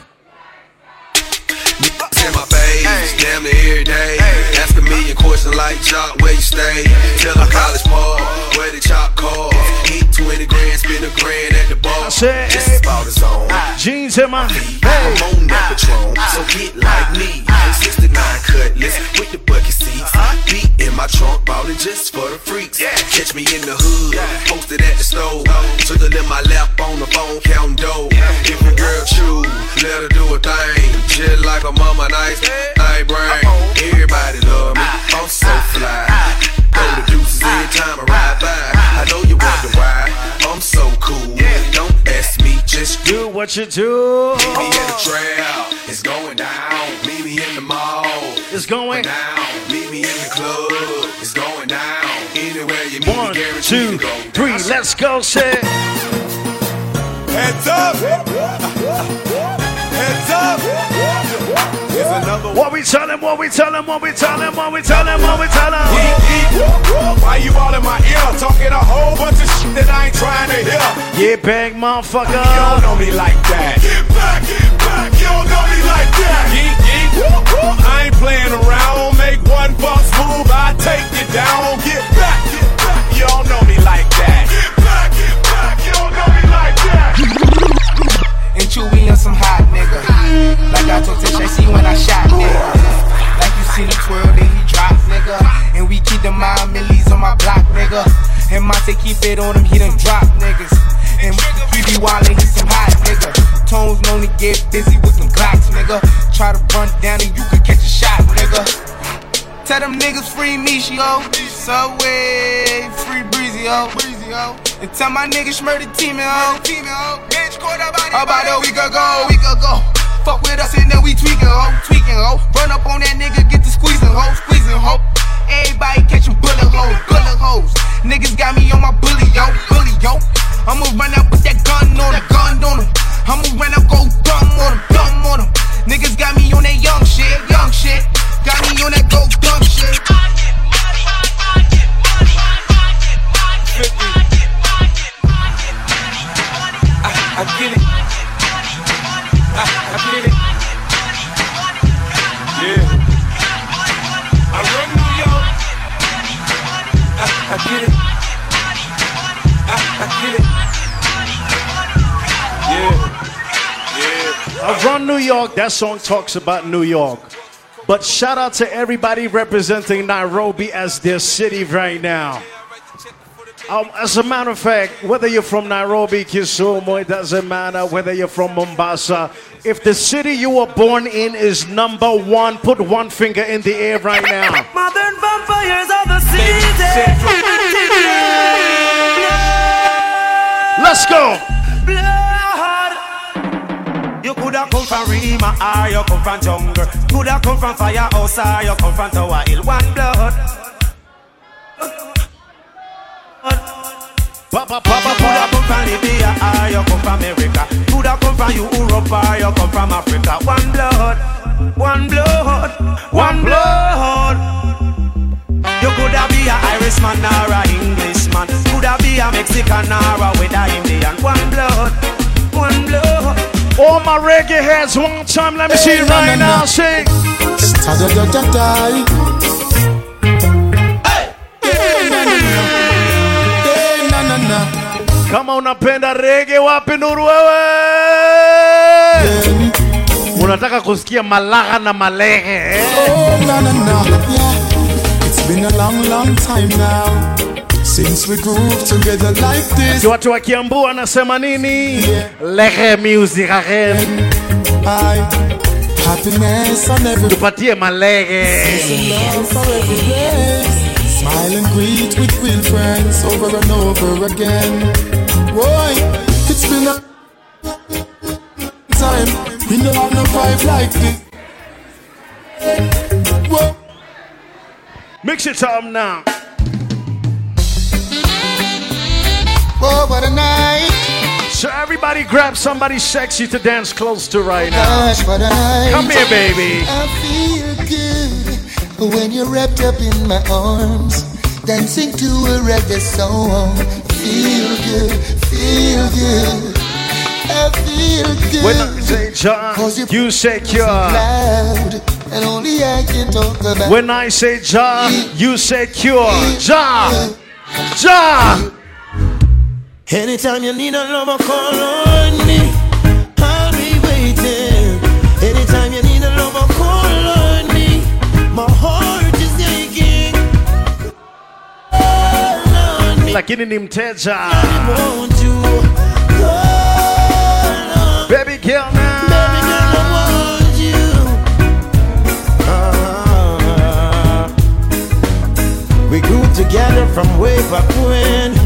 It's in my face, damn near every day. Ask a million questions like Jock, where you stay? Tell a college ball, where the chop call. Eat 20 grand, spend a grand at the bar. said, Just about his own. Ah, jeans in my feet, I'm on that Patron, ah, so get ah, like me. 69 cutlass with the bucket seats. Uh-huh. Beat in my trunk, bought it just for the freaks. Catch me in the hood, posted at the stove. Twiddle in my lap on the phone, counting dough. If a girl choose, let her do a thing. Just like a mama, nice, I brain. Everybody love me, I'm so fly. Throw the deuces every time I ask me, do what you do. Meet me in the trail, it's going down. Meet me in the mall, it's going down. Meet me in the club, it's going down. Anywhere you meet One, me, guaranteed two, to go down. three, let's go, say. Heads up. Heads up. Here's another What we tell him, what we tell him, what we tell him, what we tell him, what we tell him. Why you all in my ear talking a whole bunch of shit that I ain't trying to hear? Get back, motherfucker. You don't know me like that. Get back, get back. You don't know me like that. Yeet, yeet. I ain't playing around. Make one false move, I take you down. Get back, get back. You don't know me like that. Get back, get back. You don't know me like that. And Chewy on some hot nigga. Like I told Tish, I see when I Monte keep it on him, he done drop niggas. And we be wildin', he some hot nigga. Tones only get busy with them Glocks nigga. Try to run down and you could catch a shot nigga. Tell them niggas free me, she yo. Subway, free breezy, yo. Breezy, yo. And tell my niggas murder team, yo. Team, yo. Bitch, caught up about a week ago, week ago. Fuck with us and then we tweaking, ho. Tweaking, ho. Run up on that nigga, get the squeezing, ho. Squeezing, ho. Everybody catching bullet holes, bullet holes. Niggas got me on my bully, yo. Bully, yo. I'ma run out with that gun on him, gun on him. I'ma run out, go dumb on him, dumb on him. Niggas got me on that young shit, young shit. Got me on that go dumb shit. I run New York. That song talks about New York. But shout out to everybody representing Nairobi as their city right now. Um, as a matter of fact, whether you're from Nairobi, Kisumu, it doesn't matter. Whether you're from Mombasa, if the city you were born in is number one, put one finger in the air right now. Modern vampires of the season. Let's go. Coulda come from Rima or you come from jungle. Coulda come from firehouse or you come from Tower Hill. One blood. Papa, papa, Coulda come from Libya or you come from America. Coulda come from Europe or you come from Africa. One blood, one blood, one blood. You coulda be a Irishman or a Englishman. Coulda be a Mexican or a a Indian. One blood, one blood. All my reggae heads, one time, let me see it right now. Sing. Kama unapenda rege wapi nuru wewe? Unataka kusikia malagha na malehe eh? Oh, na, na, na. Yeah. It's been a long, long time now since we groove together like this. Watu wa Kiambu wanasema nini? Lere music again. I, happiness on every Tupatie malege. Smile and greet with real friends over and over again. Boy, it's been a time. We know have no vibe like this. Whoa. Mix it up now. Oh, so everybody grab somebody sexy to dance close to right now. Gosh, what a night. Come here, baby. I feel good when you're wrapped up in my arms, dancing to a reggae song. Feel good, feel good. I feel good. When I say John, you say cure. loud, and only I can talk about. When I say John, you say cure. John, John. Anytime you need a lover, call on me. I'll be waiting. Anytime you need a lover, call on me. My heart is aching. Call on me. Lakini ni mteja. Want you. Call on Baby girl now. Baby girl, I want you. Ah. we grew together from way back when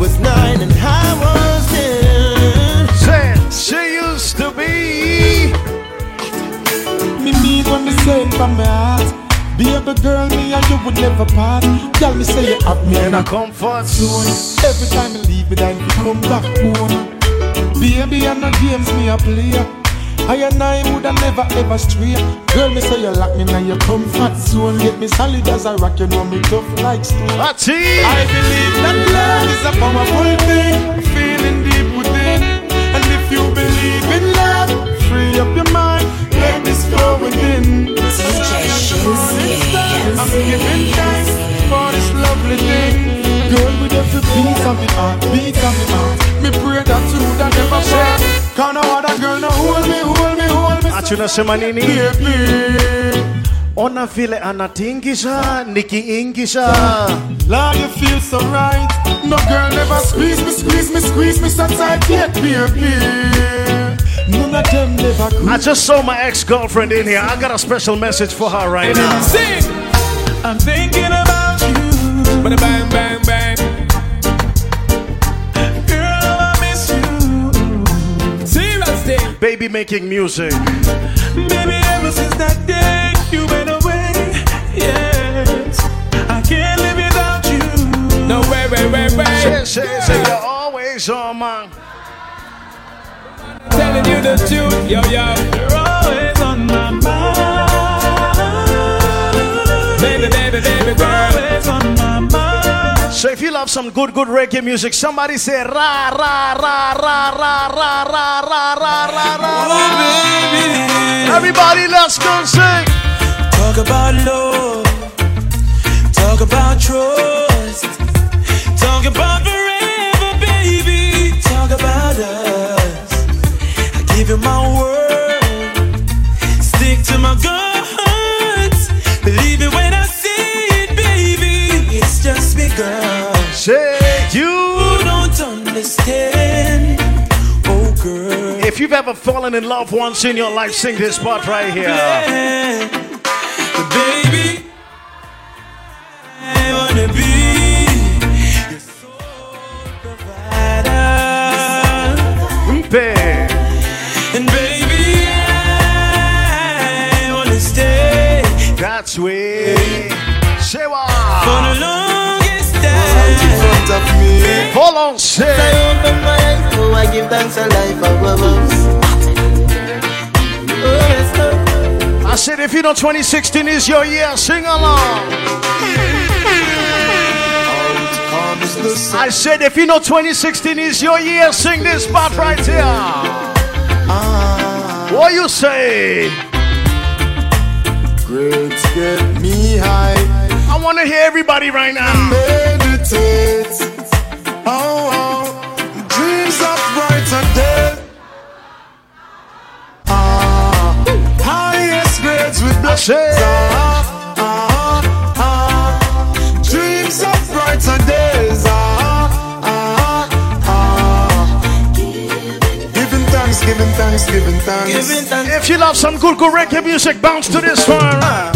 was nine and I was ten. Say, she used to be. Me mean when me say it from my heart. Baby girl, me and you would never part. Tell me say you have me in a comfort zone. Every time you leave me, then you come back home. Baby, I'm not games me a play. I and I would have never ever stray. Girl, me say you lock me in your comfort zone. Get me solid as a rock, you know me tough like stone. Ah, I believe that love is a powerful thing, a feeling deep within. And if you believe in love, free up your mind, let this flow within. I'm giving thanks for this lovely thing. Girl, with every beat of the heart, beat of the hold me. Achu nasema nini? Ona vile anatingisha, nikiingisha. Lord, you feel so right. No girl never squeeze me, squeeze me, squeeze me so tight yet, baby. None of them never I just saw my ex-girlfriend in here. I got a special message for her right now. Sing. I'm thinking about you. Bada bang, bang, Baby making music. Baby, ever since that day you went away, yes, I can't live without you. No way, way, way, way. Say, say, say, you're always on my. Telling you the truth, yo, yo. You're always on my mind. Baby, baby, baby, girl. Always on my mind. So if you love some good, good reggae music, somebody say ra ra ra ra ra ra ra ra ra ra ra. Everybody, let's go sing. Talk about love. Talk about trust. Talk about forever, baby. Talk about us. I give you my word. Stick to my guns. you've ever fallen in love once in your life, sing this part right here. Baby, I wanna be your soul provider. And baby, I wanna stay that way. what? For the longest time. Hold on, say give thanks a life above. Oh. I said, if you know 2016 is your year, sing along. I said, if you know 2016 is your year, sing this part right here. Ah. What you say? Grades get me high. I want to hear everybody right now. With. Ah, ah, ah. Dreams of brighter days. Ah, ah, ah. Giving thanks, giving thanks, giving thanks. Giving thanks. If you love some good, good reggae music, bounce to this one. Yeah.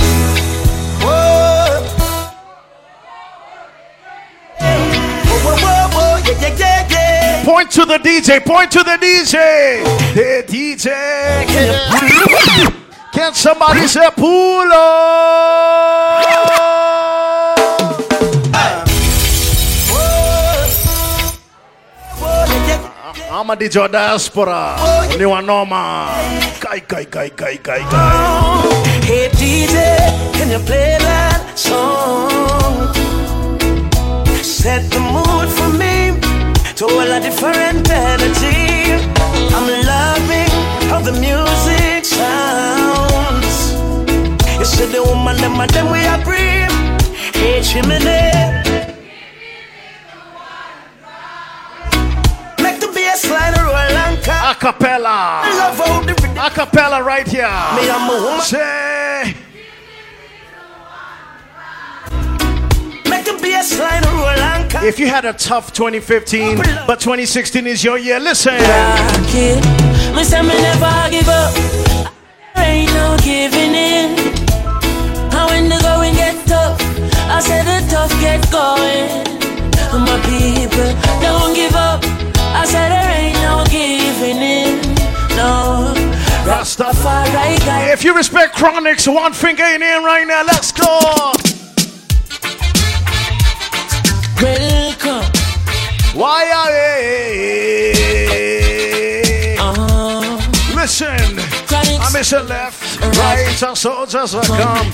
Point to the DJ, point to the DJ. Hey, DJ. Can, can somebody say pull up? I'm a DJ diaspora. Ni wanoma. Kai, kai, kai, kai, kai, kai. Hey DJ, can you play that song? Set the mood for me to a different energy. I'm loving how the music sounds. You see the woman, them and them we agree. Hey chimney. Make the bass line roll and cut. Acapella. Acapella right here. Me and my woman. Say. Make the bass roll and. If you had a tough 2015, but 2016 is your year, listen. kid. Me say me never give up. Ain't no giving in. And when the going get tough, I say the tough get going. My people don't give up. I say there ain't no giving in. No. Rastafari guy. If you respect Chronics, one finger in here right now. Let's go. Welcome. Why are? Uh-huh. Listen. I miss a left, right, and soldiers are come.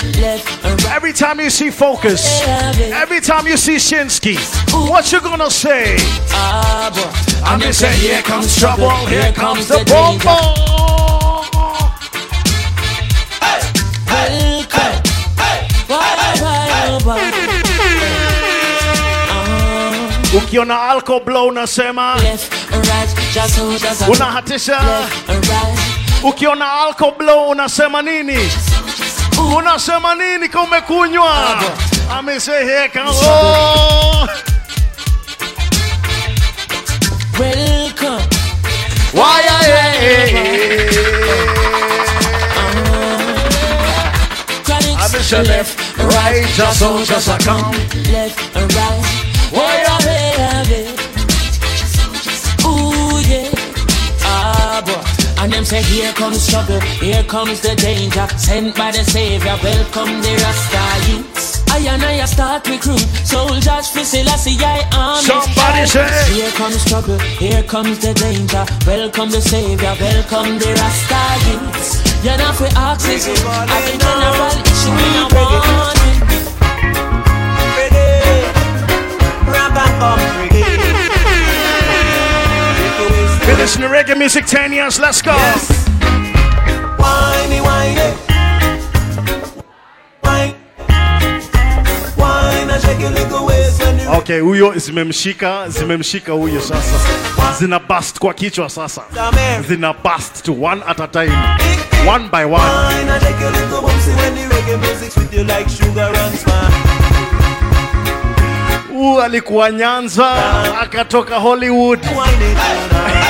Every time you see Focus, every time you see Shinski, what you gonna say? I miss it. Here comes trouble. Here comes the boom Welcome. Why, why, why? Ukiona alco blow unasema unahatisha. Ukiona alco blow unasema nini? Unasema nini kama umekunywa? Ameseheka. Oh. Welcome. Why are I miss your left, right, just so just I come. Left and right. Why are And them say, here comes trouble, here comes the danger. Sent by the Savior, welcome the Rasta youths. I and I start recruit soldiers for Selassie I army. Somebody say. Here comes trouble, here comes the danger. Welcome the Savior, welcome the Rasta youths. You're not for oxygen, I the general issue in a warning. Been listening to reggae music 10 years, let's go. Whiny, whiny. You Okay, huyo zimemshika, zimemshika huyo sasa. Zina bust kwa kichwa sasa. Zina bust to one at a time. One by one. Whine and shake your little boomsy when the reggae music's with you like sugar and smile. Huu alikuwa Nyanza, akatoka Hollywood.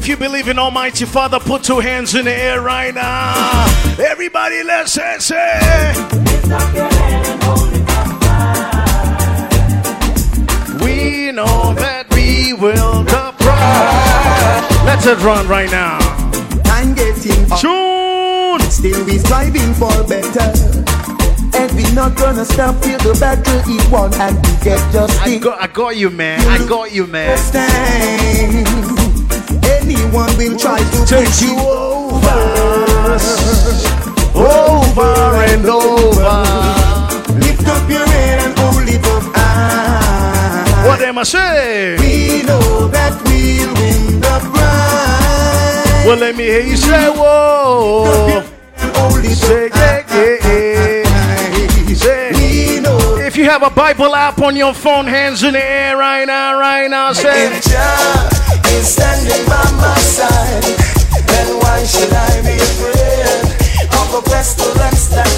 little you believe in Almighty Father, put two hands in the air right now. Everybody, let's say, say. We know that we will the prize. Let's it run right now. I'm getting Tune. Still we striving for better. And we not gonna stop till the battle is won and we get justice. I got, I got you, man. I got you, man. Anyone will try to Take you over, over and over. Lift up your head and hold it up high. What am I saying? We know that we'll win the prize. Well, let me hear you say, whoa. It Say, yeah, yeah, yeah. Say, if you have a Bible app on your phone, hands in the air right now, right now, say. Is standing by my side, then why should I be afraid of pestilence that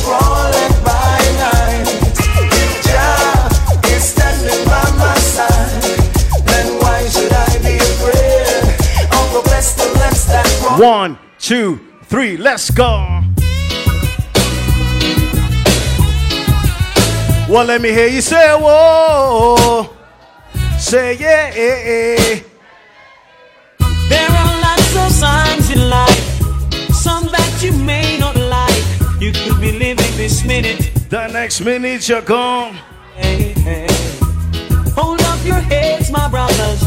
night? If Jah is standing by my side, then why should I be afraid of pestilence that? One, two, three, let's go. Well, let me hear you say, whoa. Say, yeah, yeah, yeah. There are lots of signs in life, some that you may not like. You could be living this minute. The next minute you're gone. Hey, hey. Hold up your heads, my brothers.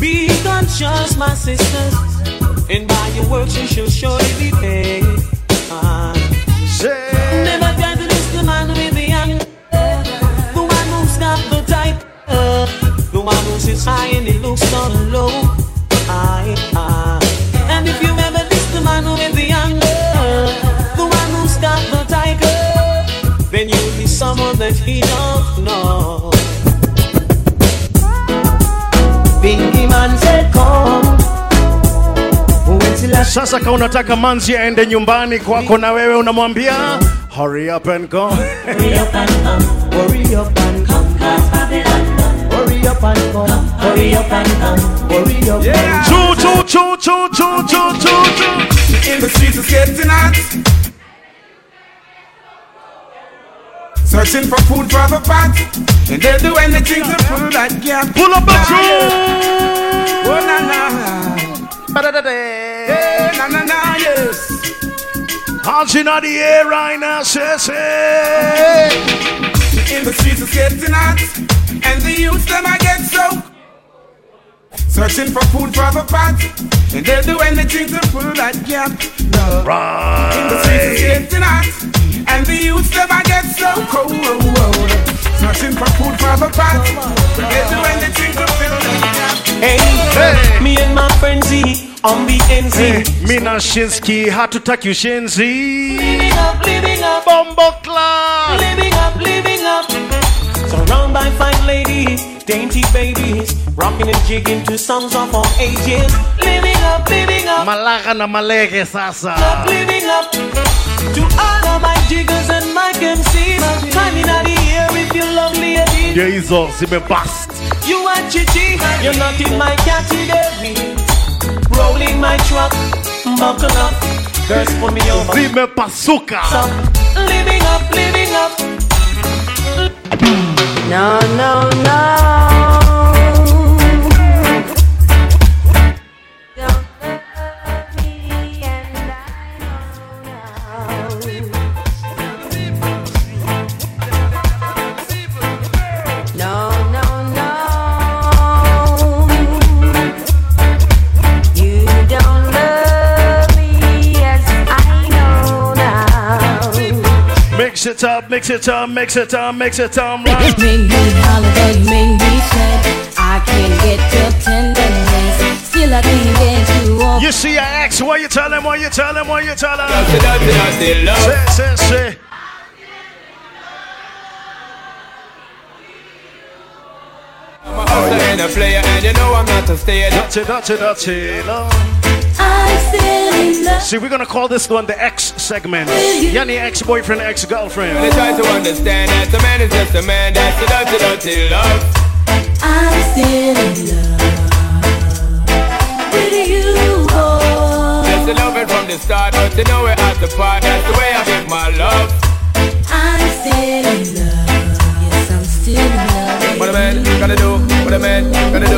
Be conscious, my sisters. And by your works you shall surely be paid. Say, Never to the man with the young. The one who's got the type. uh, The one who sits high and he looks so low. And if you ever diss the man with the young. The one who's got the tiger. Then you'll be someone that he don't know. Bingy man said come Sasa kama unataka manzi aende nyumbani kwako na wewe unamwambia hurry up and go. Hurry up and come, hurry up and come, cause Babylon done. Hurry up and come, hurry up and come, hurry up and Choo choo choo choo choo choo choo choo. In the streets is getting hot. Searching for food for the pot. And they'll do anything to pull that gap. Pull up a Oh, na na. Ba-da-da-da. Hey, na na na, yes. Hands in the air right now, say say. In the streets is getting hot. And the youth them I get so. Searching for food for the pot. And they'll do anything to pull that gap. No. In the streets is getting hot. And the youth them I get so cold. Searching for food for the pot. They'll do anything to fill that gap. Hey, hey. me and my friend Z on the NZ. Hey, me na Shinski, you ushenzi. Living up, living up, Bombo club. living up, living up. Surrounded by fine ladies, dainty babies, rocking and jigging to songs of all ages. Living up, living up, Malaga na malege sasa. up, living up. To all of my jiggers and my MCs, time in the air if you lovely a bit. Ndio hizo zimebust. You are chichi, you're not in my category. Rolling my truck, buckle up, girls pull me over. Zimepasuka. So, living up, living up. No, no, no. Mix it up, mix it up, mix it up, mix it up. Right. Make me holiday, make me sweat. I can't get your tenderness. Still I can't get you off. You see your ex, what you tell him, what you tell him, what you tell him. Say, say, say. I'm a hustler and a player, and you know I'm not a stayer. Dirty, dirty, dirty love. I'm still in love. See, we're gonna call this one the X segment. Yani ex-boyfriend, ex-girlfriend. They try to understand that the man is just a man. That's the dirty, dirty love. I'm still in love with with you, boy. That's the loving from the start, but you know we're at the part. That's the way I give my love. I'm still in love. Yes, I'm still in love. What a man gotta do, what a man gotta do.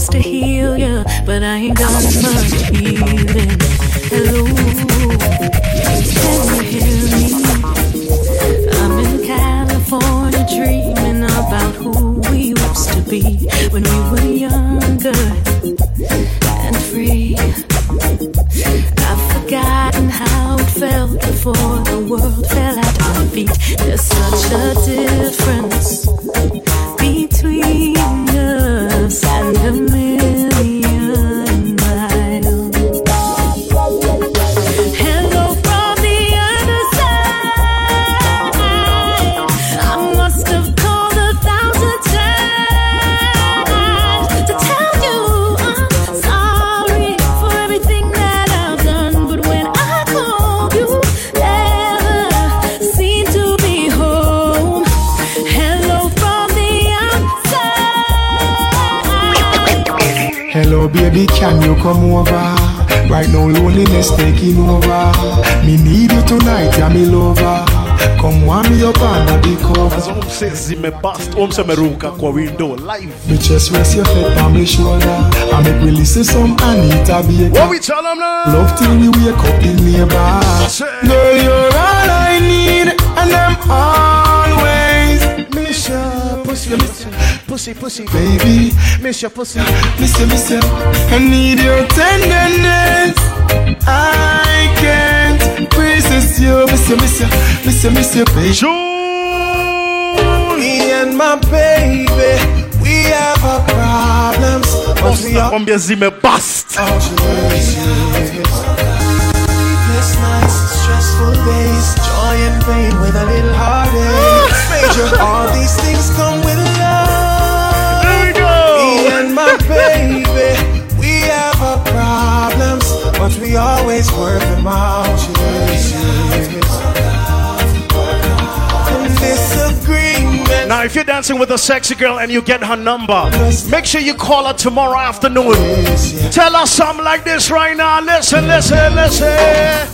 Supposed to heal you, but I ain't got much healing. Hello, Mse zimebust umse meruka kwa window live. Me just rest your head on my shoulder. I make me listen some Anita Baker. What we tell them now? Love till we wake up the neighbors. Girl, you're all I need, and I'm always miss your pussy, miss your pussy, pussy, baby. Miss your pussy, miss you, miss you. I need your tenderness. I can't resist you, miss you, miss you, miss you, miss you, baby. And my baby, we have our problems, but we are Nakwambia zimebust. Sleepless nights, stressful days, joy and pain with a little heartache. Major, all these things come with love. There we go. Me and my baby, we have our problems, but we always work them out. Now, if you're dancing with a sexy girl and you get her number, make sure you call her tomorrow afternoon. Tell her something like this right now. Listen, listen, listen.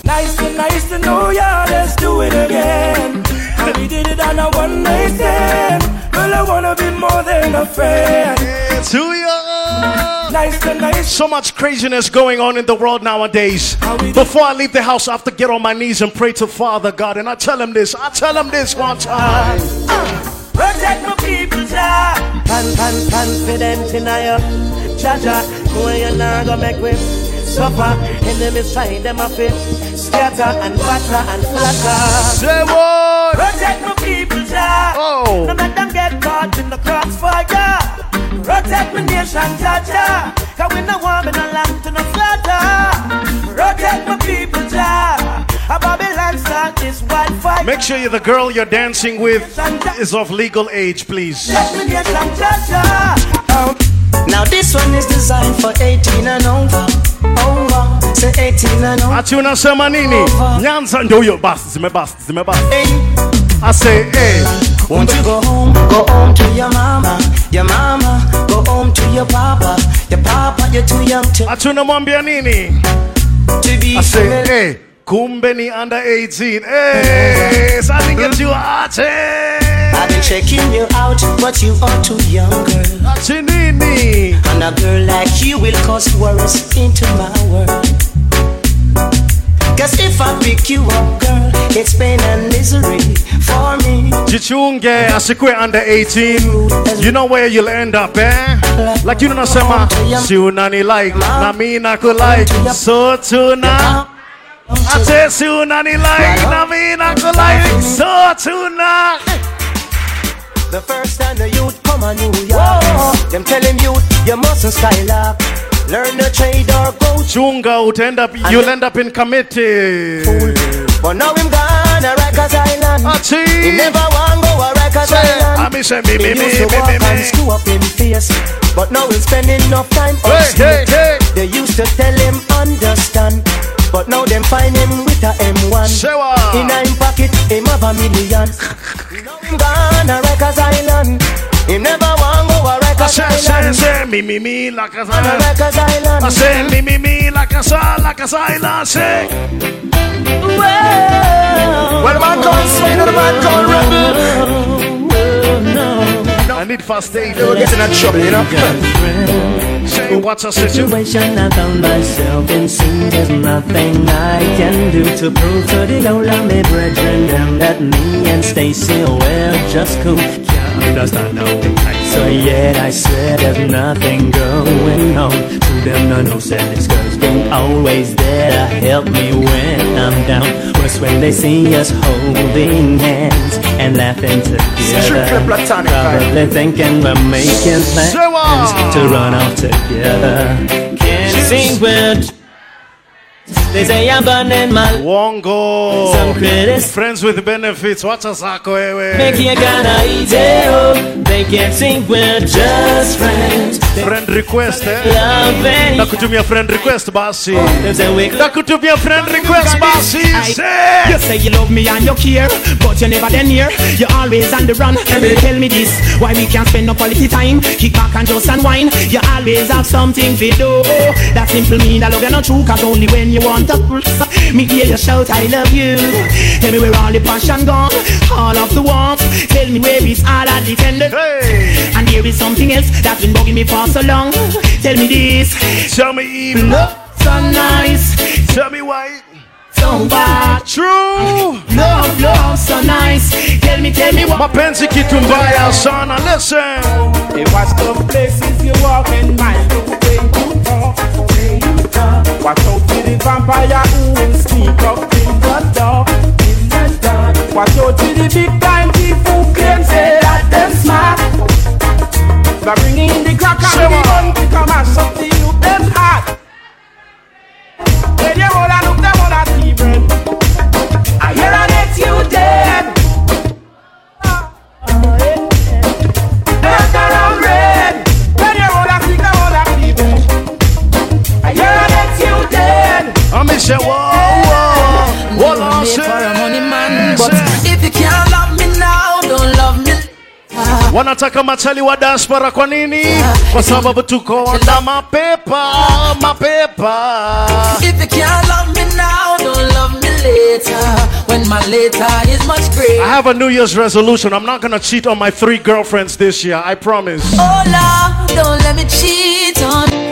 Nice to nice to know ya, let's do it again. And we did it on a one night stand. Girl, I wanna be more than a friend. To ya. Nice to nice. So much craziness going on in the world nowadays. Before I leave the house, I have to get on my knees and pray to Father God. And I tell him this. I tell him this one time. Uh. Protect my people, Jah. Pan, pan, confident in ya. Jah, Jah, know you not gonna make me suffer. Enemies try them a fit. Scatter and batter and flatter. Say what? Protect my people, Jah. Oh. No let them get caught in the crossfire. Protect my nation, Jah, Jah. Cause we no want me no lamb to no slaughter. Protect my people, Jah. A Babylon start this wildfire. Make sure you the girl you're dancing with is of legal age, please. Protect my nation, Jah, Jah. Now this one is designed for 18 and over. Over. Say 18 and over. Ati unasema nini? Nyanza ndio huyo basi zimebust zimebust. I say hey. Won't you go home? Go home to your mama. Your mama. Go home to your papa. Your papa, you're too young to. Ati unamwambia nini? To be I say hey. Kumbe ni under 18. Hey, so I think it's you ate. I've been checking you out, but you are too young, girl. Ati nini? And a girl like you will cause worries into my world. Cause if I pick you up, girl, it's pain and misery for me. Jichunge asikue under 18. You know where you'll end up, eh? Like you unasema si unani like na mi naku like so tuna. Ate si unani like na mi naku like so tuna. The first time the youth come on New York, them tell him youth you mustn't style up. Learn the trade or go Chunga, you'll end up, you'll end up in committee. But now him gone a Rikers Island. Ah, Ati. He never want go a Rikers Say, Island. I me say me, me, He me, used to me, walk me, me. and screw up him face, but now he's spending enough time on Hey, hey, hey. They used to tell him understand, but now them find him with a M1. In a him pocket, him have a million. gone a Rikers Island. He never want go a I Rikers say, say, Island. say, me, me, me, like a a Island. I say, me, me, me, like a sa, like a island. Say, Well, the man come swing, the man come rebel. I need fast aid. Were getting in trouble, you know. Say, what's a situation? I found myself in seems there's nothing I can do to prove to the old me brethren them that me and Stacy well just cool. Can't understand now. So yet I swear there's nothing going on. To them no no said this girl's been always there to help me when I'm down. Worse when they see us holding hands and laughing together. Probably thinking we're making plans to run off together. Can't sing with. They say I'm burning my Wongo. Some critics Friends with benefits. What's a sako wewe? Eh, eh. make you kinda easy. Oh, they can't sing with just friends. Friend request eh? Nakutumia friend request basi. They say we Nakutumia friend request basi. You Say. you love me and you care, but you're never then near. You're always on the run. Tell me this, why we can't spend no quality time? Kick back and just unwind. You always have something to do. That simple mean that love you not true, cause only when you want to. Me hear you shout, I love you. Tell me where all the passion gone, all of the warmth. Tell me where it's all at the tender. And there is something else that's been bugging me for so long. Tell me this. Tell me Eve. Love so nice. Tell me why. So bad. True. Love, love so nice. Tell me, tell me what. Mapenzi kitu mbaya sana. Listen. It was tough places you walk and mind the way you talk, the way you talk. Watch out for the vampire who will sneak up in the dark, in the dark. Watch out for the big time thief who claim say that them smart. By bringing the crack and the gun to come and suck the them heart. When you hold look them on a tea bread, I hear let you dead. Wanataka machali wa diaspora kwa nini kwa sababu tuko na mapepa mapepa If you can't love me now, don't love me later. When my later is much I have a New Year's resolution. I'm not gonna cheat on my three girlfriends this year. I promise. Oh Lord, don't let me cheat on.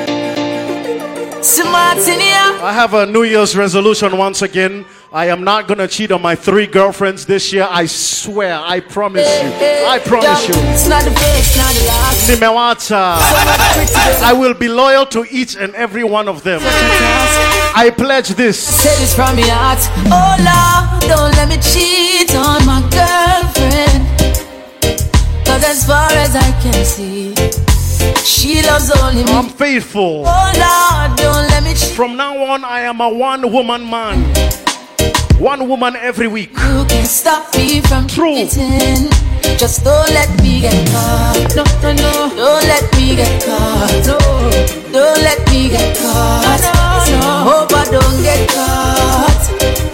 I have a New Year's resolution once again. I am not gonna cheat on my three girlfriends this year. I swear. I promise you. I promise you. It's not the first, not the last. Nimewacha. I will be loyal to each and every one of them. I pledge this. Say this from your heart. Oh Lord, don't let me cheat on my girlfriend. Cause as far as I can see, she loves only me. I'm faithful. Oh Lord, don't let me cheat. From now on, I am a one woman man. One woman every week. You can stop me from cheating. Just don't let me get caught. No, no, no. Don't let me get caught. No. Don't let me get caught. No, no. Hope I don't get caught.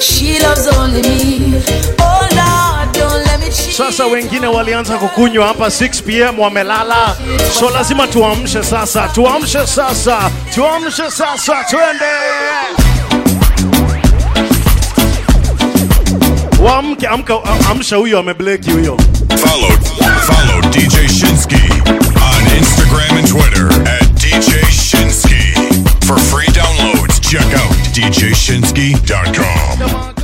She loves only me Oh Lord, don't let me cheat Sasa wengine walianza kukunywa hapa 6 pm wamelala, so lazima tuamshe sasa, tuamshe sasa, tuamshe sasa, twende Waamke, amka, amsha huyo amebleki huyo. Follow, follow DJ Shinski on Instagram and Twitter at DJ Shinski. For free downloads, check out DJShinski.com.